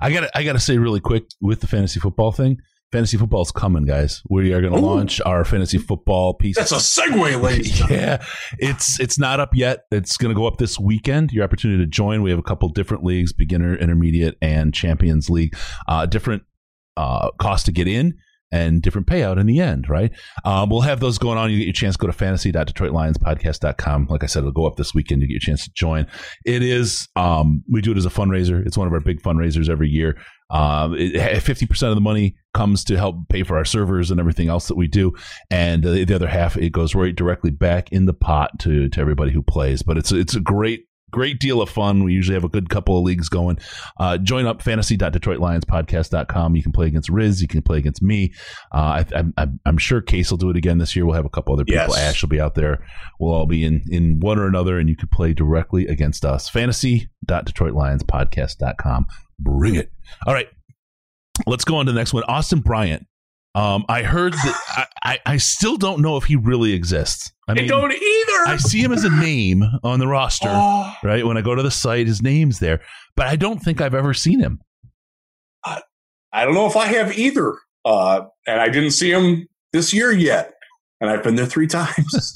I got I got to say really quick with the fantasy football thing. Fantasy football is coming, guys. We are going to launch our fantasy football piece. That's a segue, ladies. yeah, it's it's not up yet. It's going to go up this weekend. Your opportunity to join. We have a couple different leagues: beginner, intermediate, and champions league. Uh, different uh, cost to get in and different payout in the end, right? Um, we'll have those going on. You get your chance go to fantasy.detroitlionspodcast.com. Like I said, it'll go up this weekend. You get your chance to join. It is, um, we do it as a fundraiser. It's one of our big fundraisers every year. Um, it, 50% of the money comes to help pay for our servers and everything else that we do. And the, the other half, it goes right directly back in the pot to, to everybody who plays. But it's, it's a great great deal of fun. We usually have a good couple of leagues going. Uh, join up fantasy.detroitlionspodcast.com. You can play against Riz. You can play against me. Uh, I, am I'm sure Case will do it again this year. We'll have a couple other people. Yes. Ash will be out there. We'll all be in, in one or another, and you can play directly against us. Fantasy.detroitlionspodcast.com. Bring it. All right. Let's go on to the next one. Austin Bryant. Um, I heard that I, I, I still don't know if he really exists. I I don't either. I see him as a name on the roster, Oh, right? When I go to the site, his name's there, but I don't think I've ever seen him. I don't know if I have either. Uh, and I didn't see him this year yet. And I've been there three times.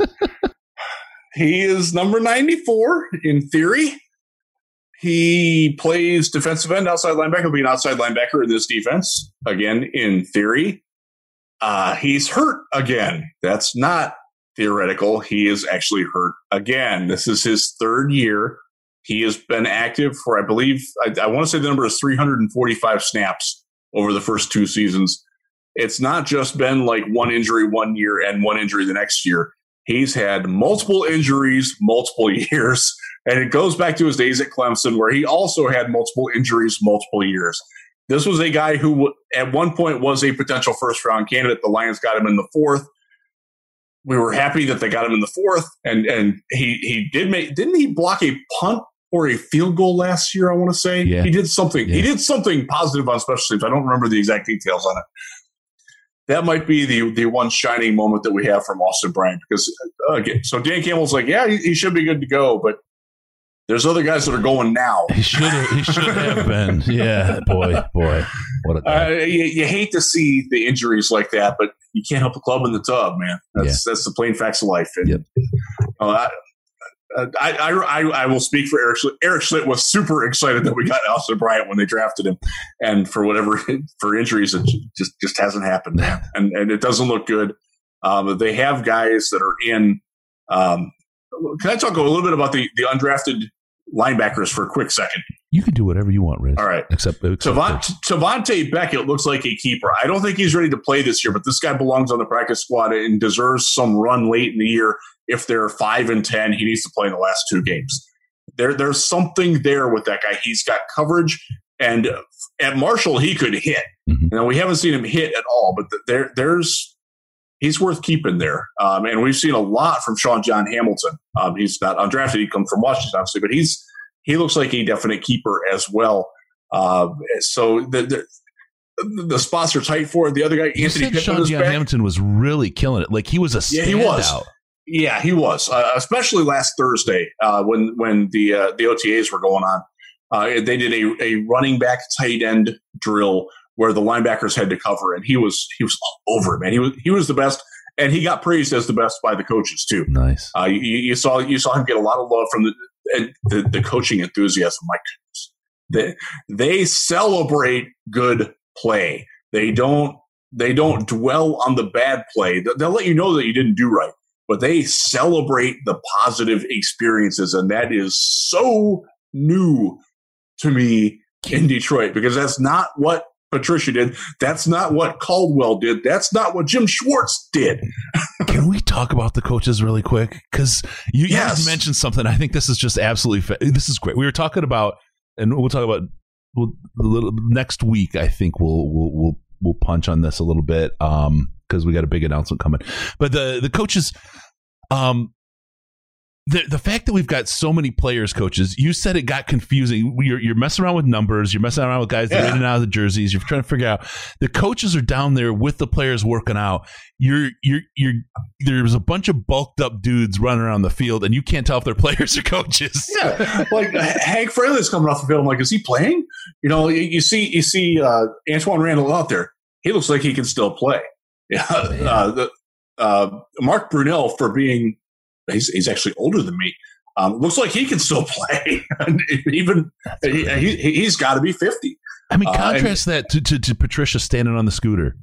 he is number 94 in theory. He plays defensive end, outside linebacker, He'll be an outside linebacker in this defense. Again, in theory. Uh, he's hurt again. That's not theoretical. He is actually hurt again. This is his third year. He has been active for, I believe, I, I want to say the number is 345 snaps over the first two seasons. It's not just been like one injury one year and one injury the next year. He's had multiple injuries, multiple years. And it goes back to his days at Clemson, where he also had multiple injuries, multiple years. This was a guy who, at one point, was a potential first round candidate. The Lions got him in the fourth. We were happy that they got him in the fourth, and and he he did make didn't he block a punt or a field goal last year? I want to say Yeah. he did something. Yeah. He did something positive on special teams. I don't remember the exact details on it. That might be the the one shining moment that we have from Austin Bryant because uh, again, so Dan Campbell's like, yeah, he, he should be good to go, but there's other guys that are going now. He should have. He should have been. Yeah, boy, boy, what a Uh, you, you hate to see the injuries like that, but you can't help the club in the tub, man. That's that's the plain facts of life. And, Yep. uh, I, I, I, I, I will speak for Eric. Schlitt. Eric Schlitt was super excited that we got Austin Bryant when they drafted him, and for whatever for injuries, it just just hasn't happened, and and it doesn't look good. Um, they have guys that are in. Um, can I talk a little bit about the the undrafted linebackers for a quick second? You can do whatever you want, Riz. All right. Except, except Tavante Beckett looks like a keeper. I don't think he's ready to play this year, but this guy belongs on the practice squad and deserves some run late in the year. If they're five and ten, he needs to play in the last two games. There, there's something there with that guy. He's got coverage, and at Marshall, he could hit. Mhm. Now we haven't seen him hit at all, but there, there's he's worth keeping there. Um, and we've seen a lot from Shaun Dion Hamilton. Um, he's not undrafted; he comes from Washington, obviously, but he's he looks like a definite keeper as well. Uh, so the, the the spots are tight for it. The other guy, you Anthony said Pittman, Shaun Dion back. Hamilton was really killing it. Like he was a Yeah, he was. standout. Yeah, he was, uh, especially last Thursday uh, when when the uh, the OTAs were going on. Uh, they did a, a running back tight end drill where the linebackers had to cover, and he was he was all over it, man. He was he was the best, and he got praised as the best by the coaches too. Nice. Uh, you, you saw you saw him get a lot of love from the and the, the coaching enthusiasm. My goodness, they they celebrate good play. They don't they don't dwell on the bad play. They'll let you know that you didn't do right, but they celebrate the positive experiences, and that is so new to me in Detroit because that's not what Patricia did. That's not what Caldwell did. That's not what Jim Schwartz did. Can we talk about the coaches really quick? Because you, Yes. mentioned something. I think this is just absolutely. Fa- this is great. We were talking about, and we'll talk about we'll, a little next week. I think we'll we'll we'll, we'll punch on this a little bit um because we got a big announcement coming. But the the coaches, um. The, the fact that we've got so many players, coaches, you said it got confusing. You're, you're messing around with numbers. You're messing around with guys that are in and out of the jerseys. You're trying to figure out the coaches are down there with the players working out. You're you're you're there's a bunch of bulked up dudes running around the field, and you can't tell if they're players or coaches. Yeah, like Hank Fraley's coming off the field. I'm like, is he playing? You know, you, you see, you see uh, Antwaan Randle El out there. He looks like he can still play. Yeah, uh, the, uh, Mark Brunell for being he's, he's actually older than me. Um, looks like he can still play. Even he, he, he's got to be fifty. I mean, Uh, contrast that to, to, to Patricia standing on the scooter,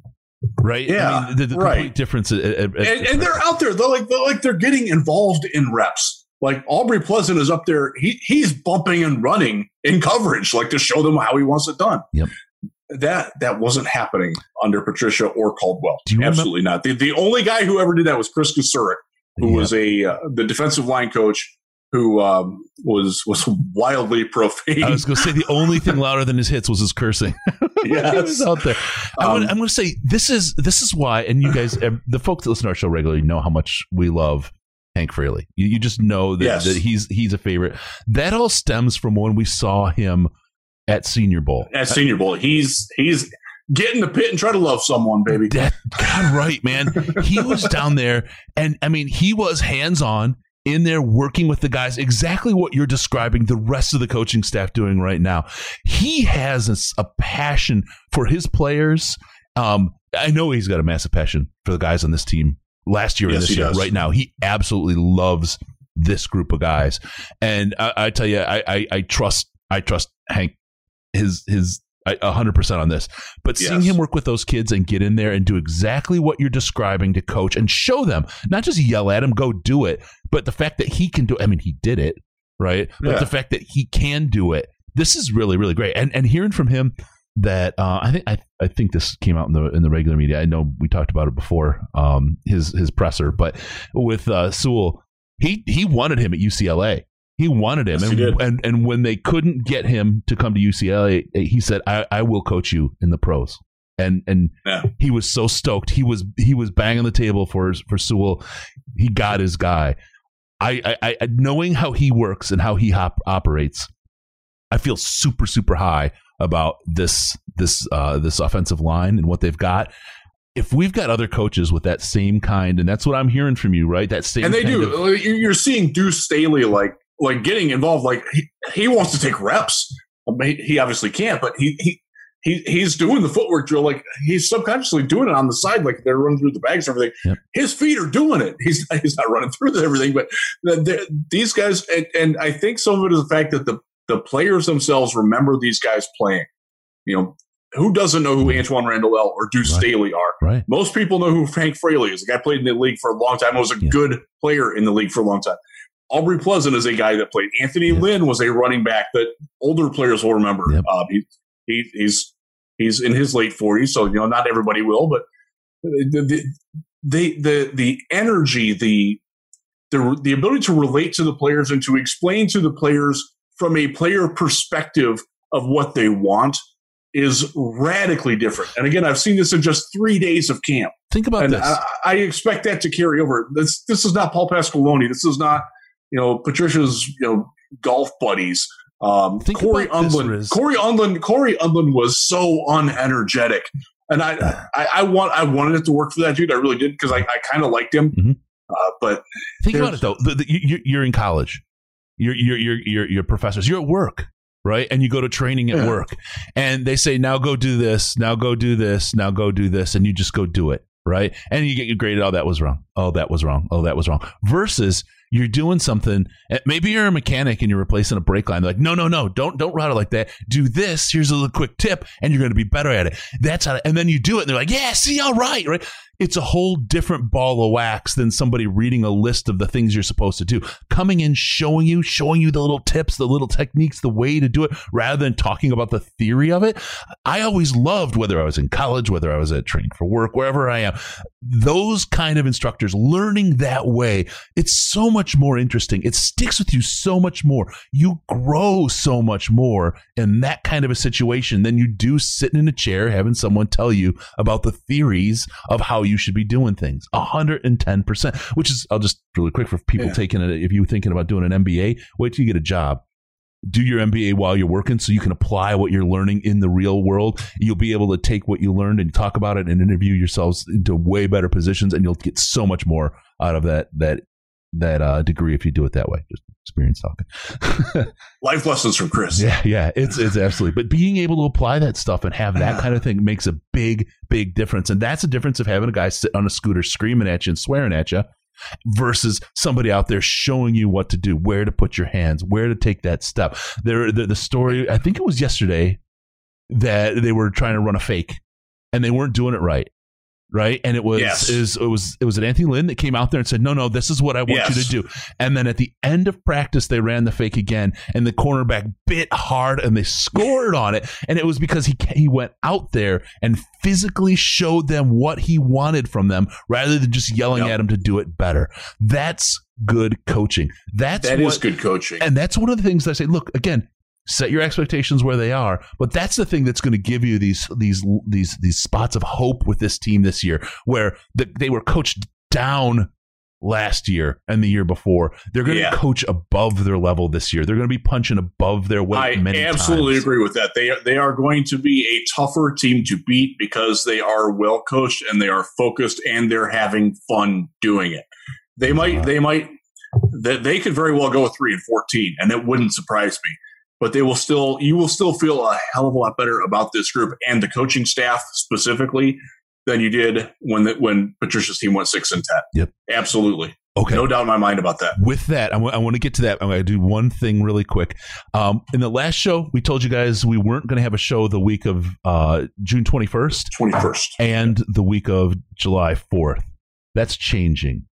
right? Yeah, I mean, the, the right. complete difference. At, at- at- and, and they're out there. They're like they're like they're getting involved in reps. Like Aubrey Pleasant is up there. He he's bumping and running in coverage, like to show them how he wants it done. Yep. That that wasn't happening under Patricia or Caldwell. You remember- Absolutely not. The, the only guy who ever did that was Kris Kocurek, who Yeah. was a uh, the defensive line coach who um, was was wildly profane. I was going to say the only thing louder than his hits was his cursing. yes. he was out there. Um, I'm going to say this is this is why, and you guys, the folks that listen to our show regularly, know how much we love Hank Fraley. You, you just know that, Yes. that he's he's a favorite. That all stems from when we saw him at Senior Bowl. at Senior Bowl, he's he's get in the pit and try to love someone, baby. That God right, man. He was down there, and I mean, he was hands on in there working with the guys. Exactly what you're describing. The rest of the coaching staff doing right now. He has a passion for his players. Um, I know he's got a massive passion for the guys on this team. Last year and this year, does. right now, he absolutely loves this group of guys. And I, I tell you, I, I, I trust, I trust Hank, his, his, a hundred percent on this. But seeing him work with those kids and get in there and do exactly what you're describing to coach and show them, not just yell at him, go do it, but the fact that he can do. I mean, he did it, right? But Yeah. the fact that he can do it, this is really, really great. And and hearing from him that uh, I think I, I think this came out in the in the regular media. I know we talked about it before, um, his his presser, but with uh, Sewell, he he wanted him at UCLA. He wanted him, Yes, and, and and when they couldn't get him to come to UCLA, he said, "I, I will coach you in the pros." And and Yeah. he was so stoked. He was he was banging the table for for Sewell. He got his guy. I, I, I knowing how he works and how he hop, operates, I feel super super high about this this uh, this offensive line and what they've got. If we've got other coaches with that same kind, and that's what I'm hearing from you, right? That same and they kind do. of- you- You're seeing Deuce Staley like like getting involved. Like he, he wants to take reps. I mean, he obviously can't, but he he. He, he's doing the footwork drill like he's subconsciously doing it on the side like they're running through the bags and everything. Yep. His feet are doing it. He's he's not running through everything, but the, the, these guys and, and I think some of it is the fact that the the players themselves remember these guys playing. You know, who doesn't know who Antwaan Randle El or Deuce Right. Staley are? right. Most people know who Frank Fraley is. The guy played in the league for a long time. Was a Yeah. good player in the league for a long time. Aubrey Pleasant is a guy that played. Anthony Yeah. Lynn was a running back that older players will remember. Yep. Um, he, he, he's he's in his late forties, so you know not everybody will, but the the the the, the energy, the the the ability to relate to the players and to explain to the players from a player perspective of what they want is radically different. And again, I've seen this in just three days of camp Think about and this. I, I expect that to carry over. This this is not Paul Pasqualoni. This is not you know Patricia's you know golf buddies. Um, Think Cory Undlin. Cory Undlin. Cory Undlin was so unenergetic, and I, I I want I wanted it to work for that dude. I really did because I, I kind of liked him. Mhm. Uh, but Think about it though. The, the, you, you're- in college. You're, you're, you're, you're, you're professors. You're at work, right? And you go to training at Yeah. work and they say, now go do this, now go do this, now go do this. And you just go do it, right? And you get your grade. Oh, that was wrong. Oh, that was wrong. Oh, that was wrong. Versus you're doing something. eh, Maybe you're a mechanic and you're replacing a brake line. They're like, no, no, no, don't, don't route it like that. Do this. Here's a little quick tip and you're going to be better at it. That's how, and then you do it and they're like, yeah, see, all right, right? it's a whole different ball of wax than somebody reading a list of the things you're supposed to do. Coming in, showing you, showing you the little tips, the little techniques, the way to do it, rather than talking about the theory of it. I always loved, whether I was in college, whether I was at training for work, wherever I am, those kind of instructors learning that way. It's so much more interesting. It sticks with you so much more. You grow so much more in that kind of a situation than you do sitting in a chair having someone tell you about the theories of how you should be doing things. 110%, which is, I'll just really quick for people Yeah. taking it, if you're thinking about doing an MBA, wait till you get a job. Do your MBA while you're working so you can apply what you're learning in the real world. You'll be able to take what you learned and talk about it and interview yourselves into way better positions and you'll get so much more out of that, that, that uh, degree if you do it that way. Just experience talking. life lessons from Chris. Yeah, yeah, it's it's absolutely. But being able to apply that stuff and have that kind of thing makes a big, big difference. And that's the difference of having a guy sit on a scooter screaming at you and swearing at you versus somebody out there showing you what to do, where to put your hands, where to take that step. There, the, the story. I think it was yesterday that they were trying to run a fake and they weren't doing it right. Right? And it was Yes. is it was it was an Anthony Lynn that came out there and said, "No, no, this is what I want you to do." And then at the end of practice, they ran the fake again, and the cornerback bit hard, and they scored on it. And it was because he he went out there and physically showed them what he wanted from them, rather than just yelling Yep. at them to do it better. That's good coaching. That's That what, is good coaching. and that's one of the things I say. Look, again, set your expectations where they are, but that's the thing that's going to give you these these these these spots of hope with this team this year, where the, they were coached down last year and the year before. They're going to Yeah. coach above their level this year. They're going to be punching above their weight. I absolutely times. agree with that. They are, they are going to be a tougher team to beat because they are well coached and they are focused and they're having fun doing it. They might Uh-huh. they might they, they could very well go three and fourteen, and it wouldn't surprise me. But they will still you will still feel a hell of a lot better about this group and the coaching staff specifically than you did when the, when Patricia's team went six and ten. Yep. absolutely, Okay. no doubt in my mind about that. with that, I want to get to that. I'm going to do one thing really quick. Um, in the last show, we told you guys we weren't going to have a show the week of uh, June 21st Twenty first and the week of July 4th. That's changing.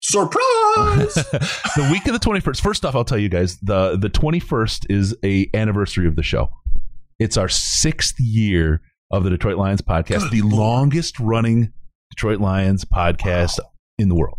surprise. the week of the 21st. First off, I'll tell you guys the the 21st is a anniversary of the show. It's our sixth year of the Detroit Lions podcast, the longest running Detroit Lions podcast in the world.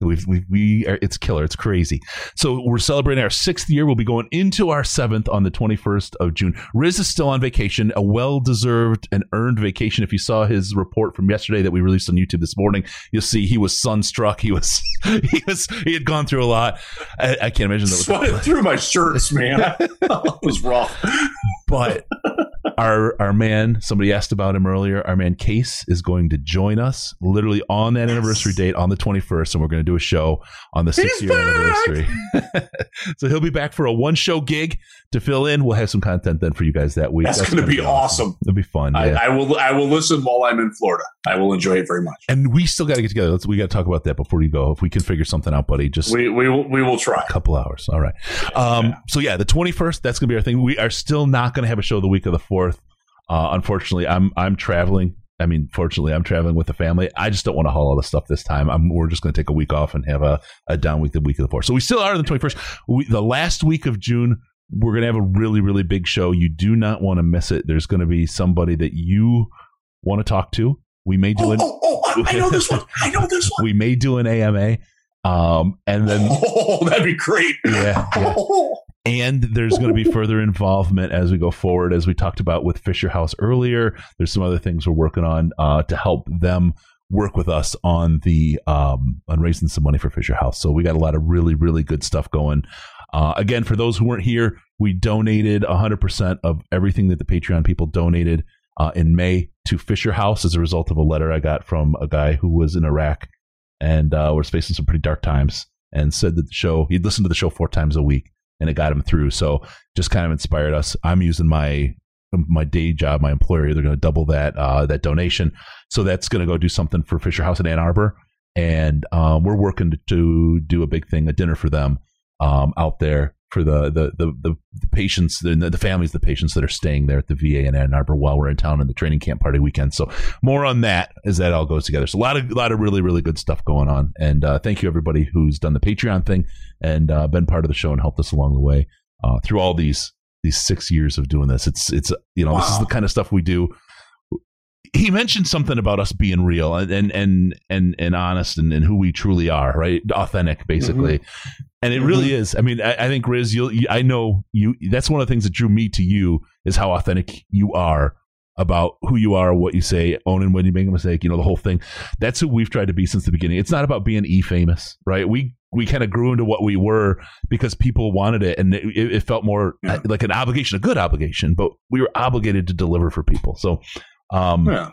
We've, we we are, it's killer. It's crazy. So we're celebrating our sixth year. We'll be going into our seventh on the 21st of June. Riz is still on vacation, a well deserved and earned vacation. If you saw his report from yesterday that we released on YouTube this morning, you'll see he was sunstruck. He was he was he had gone through a lot. I, I can't imagine that was Sweated through my shirts, man. it was rough. but our our man somebody asked about him earlier our man case is going to join us literally on that anniversary date on the 21st and we're going to do a show on the six year anniversary so he'll be back for a one show gig to fill in we'll have some content then for you guys that week That's, going to be awesome. it'll be fun yeah. I, I will. I will listen while I'm in Florida. I will enjoy it very much. and we still got to get together Let's, we got to talk about that before you go if we can figure something out buddy just We we will, we will try. a couple hours. All right. Um, So yeah, the twenty first. That's gonna be our thing. We are still not gonna have a show the week of the fourth. Uh, unfortunately, I'm I'm traveling. I mean, fortunately, I'm traveling with the family. I just don't want to haul all the stuff this time. I'm, we're just going to take a week off and have a, a down week the week of the fourth. So we still are on the 21st. We, the last week of June, we're going to have a really, really big show. You do not want to miss it. There's going to be somebody that you want to talk to. We may do Oh, an oh, oh! I know this one. I know this one. we may do an AMA, um, and then Oh, that'd be great. yeah, yeah. And there's going to be further involvement as we go forward as we talked about with fisher house earlier. There's some other things we're working on uh, to help them work with us on the um, on raising some money for fisher house. So we got a lot of really really good stuff going. Uh, again for those who weren't here we donated 100% of everything that the patreon people donated uh, in may to fisher house as a result of a letter i got from a guy who was in iraq and uh, was facing some pretty dark times and said that the show he'd listened to the show four times a week and it got him through. So just kind of inspired us. I'm using my my day job, my employer. They're going to double that uh, that donation, so that's going to go do something for Fisher House in Ann Arbor, and um, we're working to, to do a big thing, a dinner for them um, out there for the the the, the, patients, the, the families, the patients that are staying there at the VA in Ann Arbor while we're in town in the training camp party weekend. So more on that as that all goes together. So a lot of a lot of really really good stuff going on, and uh, thank you everybody who's done the Patreon thing and uh, been part of the show and helped us along the way uh, through all these these six years of doing this. It's it's you know this is the kind of stuff we do. He mentioned something about us being real and and and and, and honest and, and who we truly are, right? Authentic, basically. Mm-hmm. And it really mm-hmm. is. I mean, I, I think Riz, you'll, you, I know you. That's one of the things that drew me to you is how authentic you are about who you are, what you say, owning when you make a mistake. You know the whole thing. That's who we've tried to be since the beginning. It's not about being e famous, right? We we kind of grew into what we were because people wanted it, and it, it felt more Yeah. like an obligation, a good obligation, but we were obligated to deliver for people. So, um, yeah.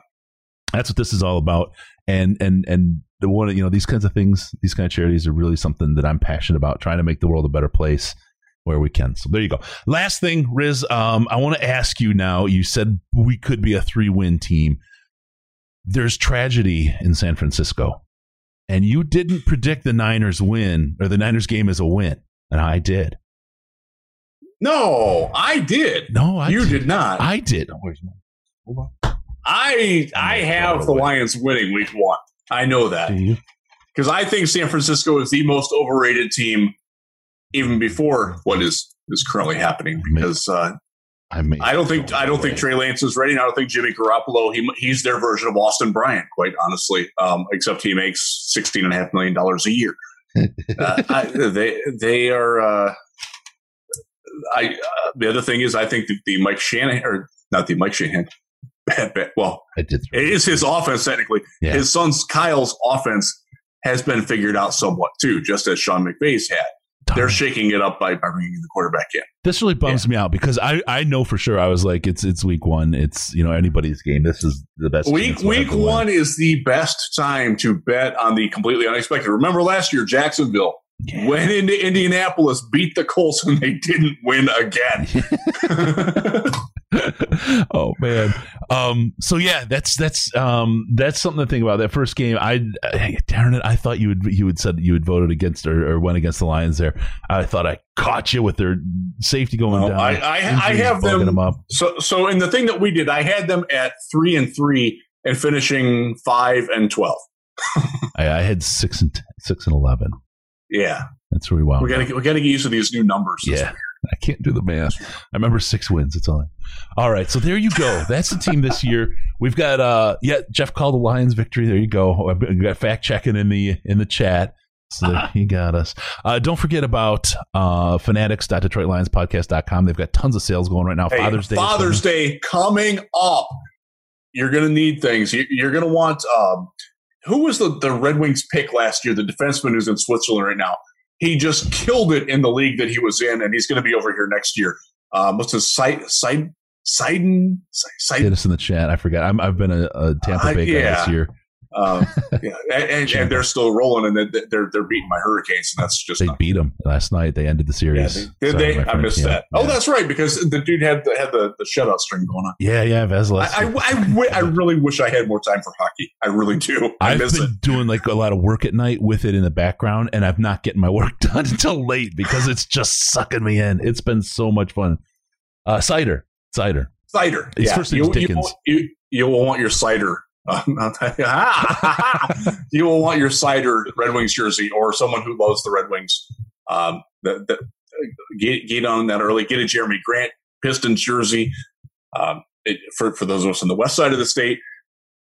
that's what this is all about. And and and the one you know these kinds of things these kind of charities are really something that i'm passionate about trying to make the world a better place where we can. So there you go. Last thing riz um, i want to ask you now you said we could be a three win team. There's tragedy in san francisco and you didn't predict the niners win or the niners game as a win and i did. No, I did. no i you did, did not. i did. Where's my hold on I I have the Lions winning week one. I know that because I think San Francisco is the most overrated team, even before what is is currently happening. Because uh, I mean, I don't think I don't think Trey Lance is ready. I don't think Jimmy Garoppolo. He, he's their version of Austin Bryant, quite honestly. Um, except he makes sixteen and a half million dollars a year. uh, I, they they are. Uh, I uh, the other thing is I think the, the Mike Shanahan or not the Mike Shanahan. Well, it is his offense technically. Yeah. His son's Kyle's offense has been figured out somewhat too, just as Sean McVay's had. They're shaking it up by, by bringing the quarterback in. This really bums yeah. me out because I, I know for sure I was like it's it's week one it's you know anybody's game this is the best week week one is the best time to bet on the completely unexpected. Remember last year Jacksonville yeah. went into Indianapolis, beat the Colts, and they didn't win again. oh man. Um, so yeah, that's that's um, that's something to think about. That first game, I, I darn it, I thought you would you would said you would voted against or, or went against the Lions there. I thought I caught you with their safety going well, down. I, I, I have them, them, up. So so in the thing that we did, I had them at three and three and finishing five and twelve. I, I, had six and six and eleven. Yeah, that's really wild. We got to we got to get used to these new numbers. Yeah. I can't do the math. I remember six wins. It's all. All right, so there you go. That's the team this year. We've got uh yeah, Jeff called the Lions victory. There you go. We got fact checking in the in the chat. So uh-huh. he got us. Uh, don't forget about uh, fanatics.detroitlionspodcast.com. They've got tons of sales going right now. Hey, Father's Day. Father's Day coming up. You're going to need things. You're going to want. Um, who was the, the Red Wings pick last year? The defenseman who's in Switzerland right now. He just killed it in the league that he was in, and he's going to be over here next year. Um, what's his site? Site? Seider? Seider? Get us in the chat. I forgot. i have been a, a Tampa Bay uh, yeah. guy this year. Um, yeah, and, and, and, they're still rolling, and they're they're beating my Hurricanes, and that's just they beat them last night. They ended the series. Yeah, they, did Sorry, they? I missed yeah, that. Oh, that's right, because the dude had the had the, the shutout string going on. Yeah, yeah, Vezina. I, I, I, I, really wish I had more time for hockey. I really do. I have been it. doing like a lot of work at night with it in the background, and I'm not getting my work done until late because it's just sucking me in. It's been so much fun. Uh, Seider, Seider, Seider. It's yeah. first you, Dickens. You, you, you will want your Seider you will want your Seider Red Wings jersey or someone who loves the Red Wings. Um, the, the, get, get on that early. Get a Jerami Grant Pistons jersey. Um, it, for, for those of us on the west side of the state,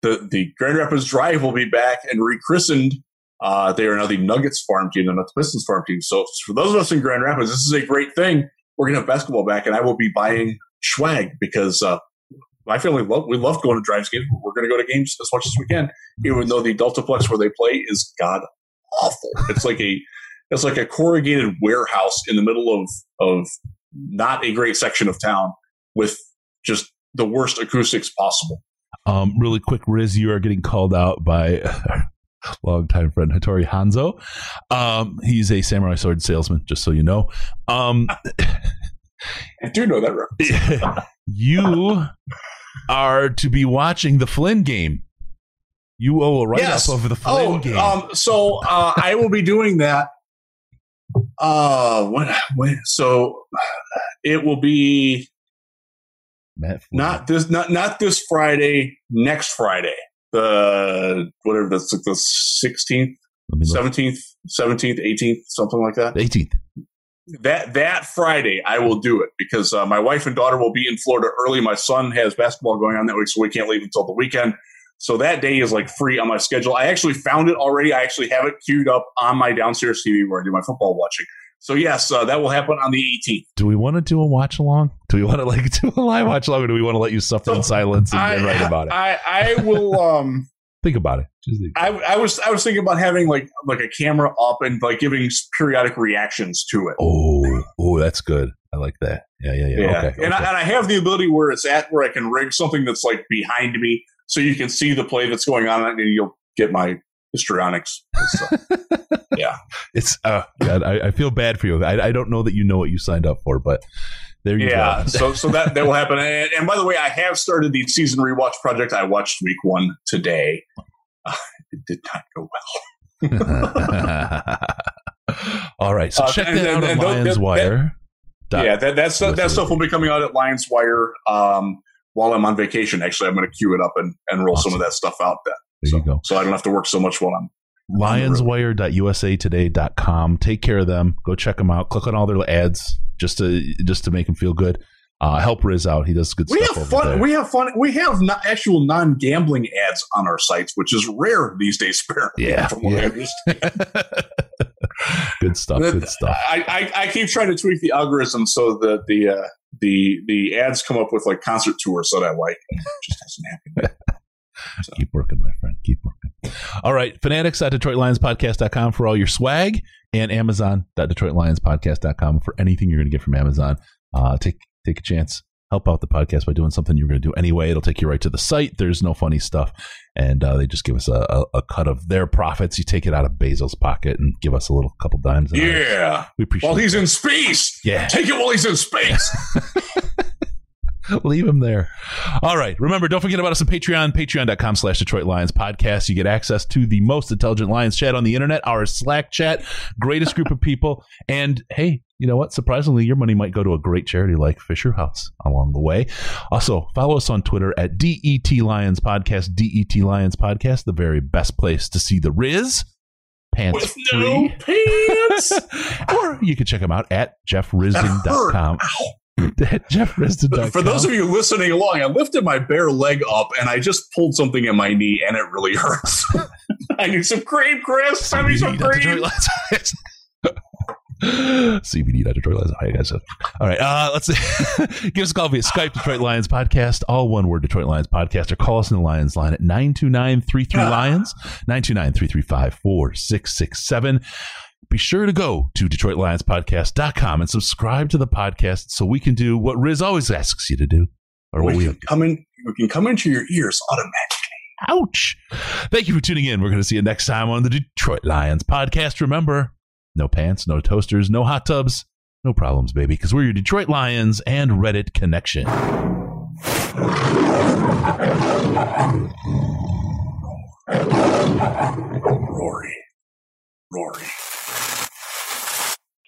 the, the Grand Rapids Drive will be back and rechristened. Uh, they are now the Nuggets farm team and not the Pistons farm team. So for those of us in Grand Rapids, this is a great thing. We're going to have basketball back, and I will be buying swag because uh, my family love we love going to drives games. We're going to go to games as much as we can, even though the Deltaplex where they play is god awful. It's like a it's like a corrugated warehouse in the middle of of not a great section of town with just the worst acoustics possible. Um, really quick, Riz, you are getting called out by longtime friend Hattori Hanzo. Um, he's a samurai sword salesman, just so you know. Um, I do know that reference. you are to be watching the Flynn game. You owe a write yes. up of the Flynn oh, game. Um, so uh, I will be doing that. Uh, when, when, so it will be not this not not this Friday, next Friday. The whatever that's the sixteenth, seventeenth, seventeenth, eighteenth, something like that. Eighteenth that that Friday I will do it because uh, my wife and daughter will be in Florida early. My son has basketball going on that week, so we can't leave until the weekend. So that day is like free on my schedule. I actually found it already. I actually have it queued up on my downstairs TV where I do my football watching. So yes, uh, that will happen on the 18th. Do we want to do a watch along? Do we want to like do a live watch along, or do we want to let you suffer so in silence and, I, write about it? I, I will. Um, think about it. Think. I, I, was I was thinking about having like like a camera up and like giving periodic reactions to it. Oh, oh, that's good. I like that. Yeah, yeah, yeah. yeah. Okay, and, okay. I, and I have the ability where it's at where I can rig something that's like behind me, so you can see the play that's going on, and you'll get my histrionics. yeah, it's uh, God, I, I, feel bad for you. I, I don't know that you know what you signed up for, but there you yeah, go. so so that that will happen. And, and, by the way, I have started the season rewatch project. I watched week one today. Uh, it did not go well. All right, so uh, check that out on Lions Wire. That, yeah, that, that's that stuff will be coming out at Lions Wire. Um, while I'm on vacation. Actually, I'm going to queue it up and, and roll awesome. some of that stuff out then. There so, you go. So I don't have to work so much while I'm lionswire.usatoday.com. Take care of them. Go check them out. Click on all their ads just to just to make them feel good. Uh, help Riz out. He does good stuff. we stuff. Have fun, there. we have fun. We have not actual non gambling ads on our sites, which is rare these days. Apparently, yeah. yeah. good stuff. Good stuff. I, I, I, keep trying to tweak the algorithm so that the uh, the the ads come up with like concert tours that I like. It just doesn't happen. So. Keep working, my friend. Keep working. All right. Fanatics at DetroitLionsPodcast.com for all your swag and Amazon.DetroitLionsPodcast.com for anything you're going to get from Amazon. Uh, take take a chance. Help out the podcast by doing something you're going to do anyway. It'll take you right to the site. There's no funny stuff. And uh, they just give us a, a, a, cut of their profits. You take it out of Bezos's pocket and give us a little couple dimes. Yeah. We appreciate While he's that. in space. Yeah. Take it while he's in space. Leave him there. All right. Remember, don't forget about us on Patreon, patreon.com slash Detroit Lions podcast. You get access to the most intelligent Lions chat on the internet, our Slack chat, greatest group of people. And hey, you know what? Surprisingly, your money might go to a great charity like Fisher House along the way. Also, follow us on Twitter at DET Lions Podcast, DET Lions Podcast, the very best place to see the Riz pants With free. No pants. or you can check them out at jeffrisdon.com. Jeff Risdon. For those of you listening along, I lifted my bare leg up and I just pulled something in my knee and it really hurts. I need some cream, Chris. I need some cream. CBD.Detroit Lions. All right, guys. All right. Uh, let's see. Give us a call via Skype, Detroit Lions Podcast, all one word, Detroit Lions Podcast, or call us in the Lions line at 929 33 Lions, 929 335 4667 be sure to go to DetroitLionsPodcast.com and subscribe to the podcast so we can do what Riz always asks you to do. Or what we, we come in, we can come into your ears automatically. Ouch. Thank you for tuning in. We're going to see you next time on the Detroit Lions podcast. Remember, no pants, no toasters, no hot tubs, no problems, baby, because we're your Detroit Lions and Reddit connection. Rory. Rory.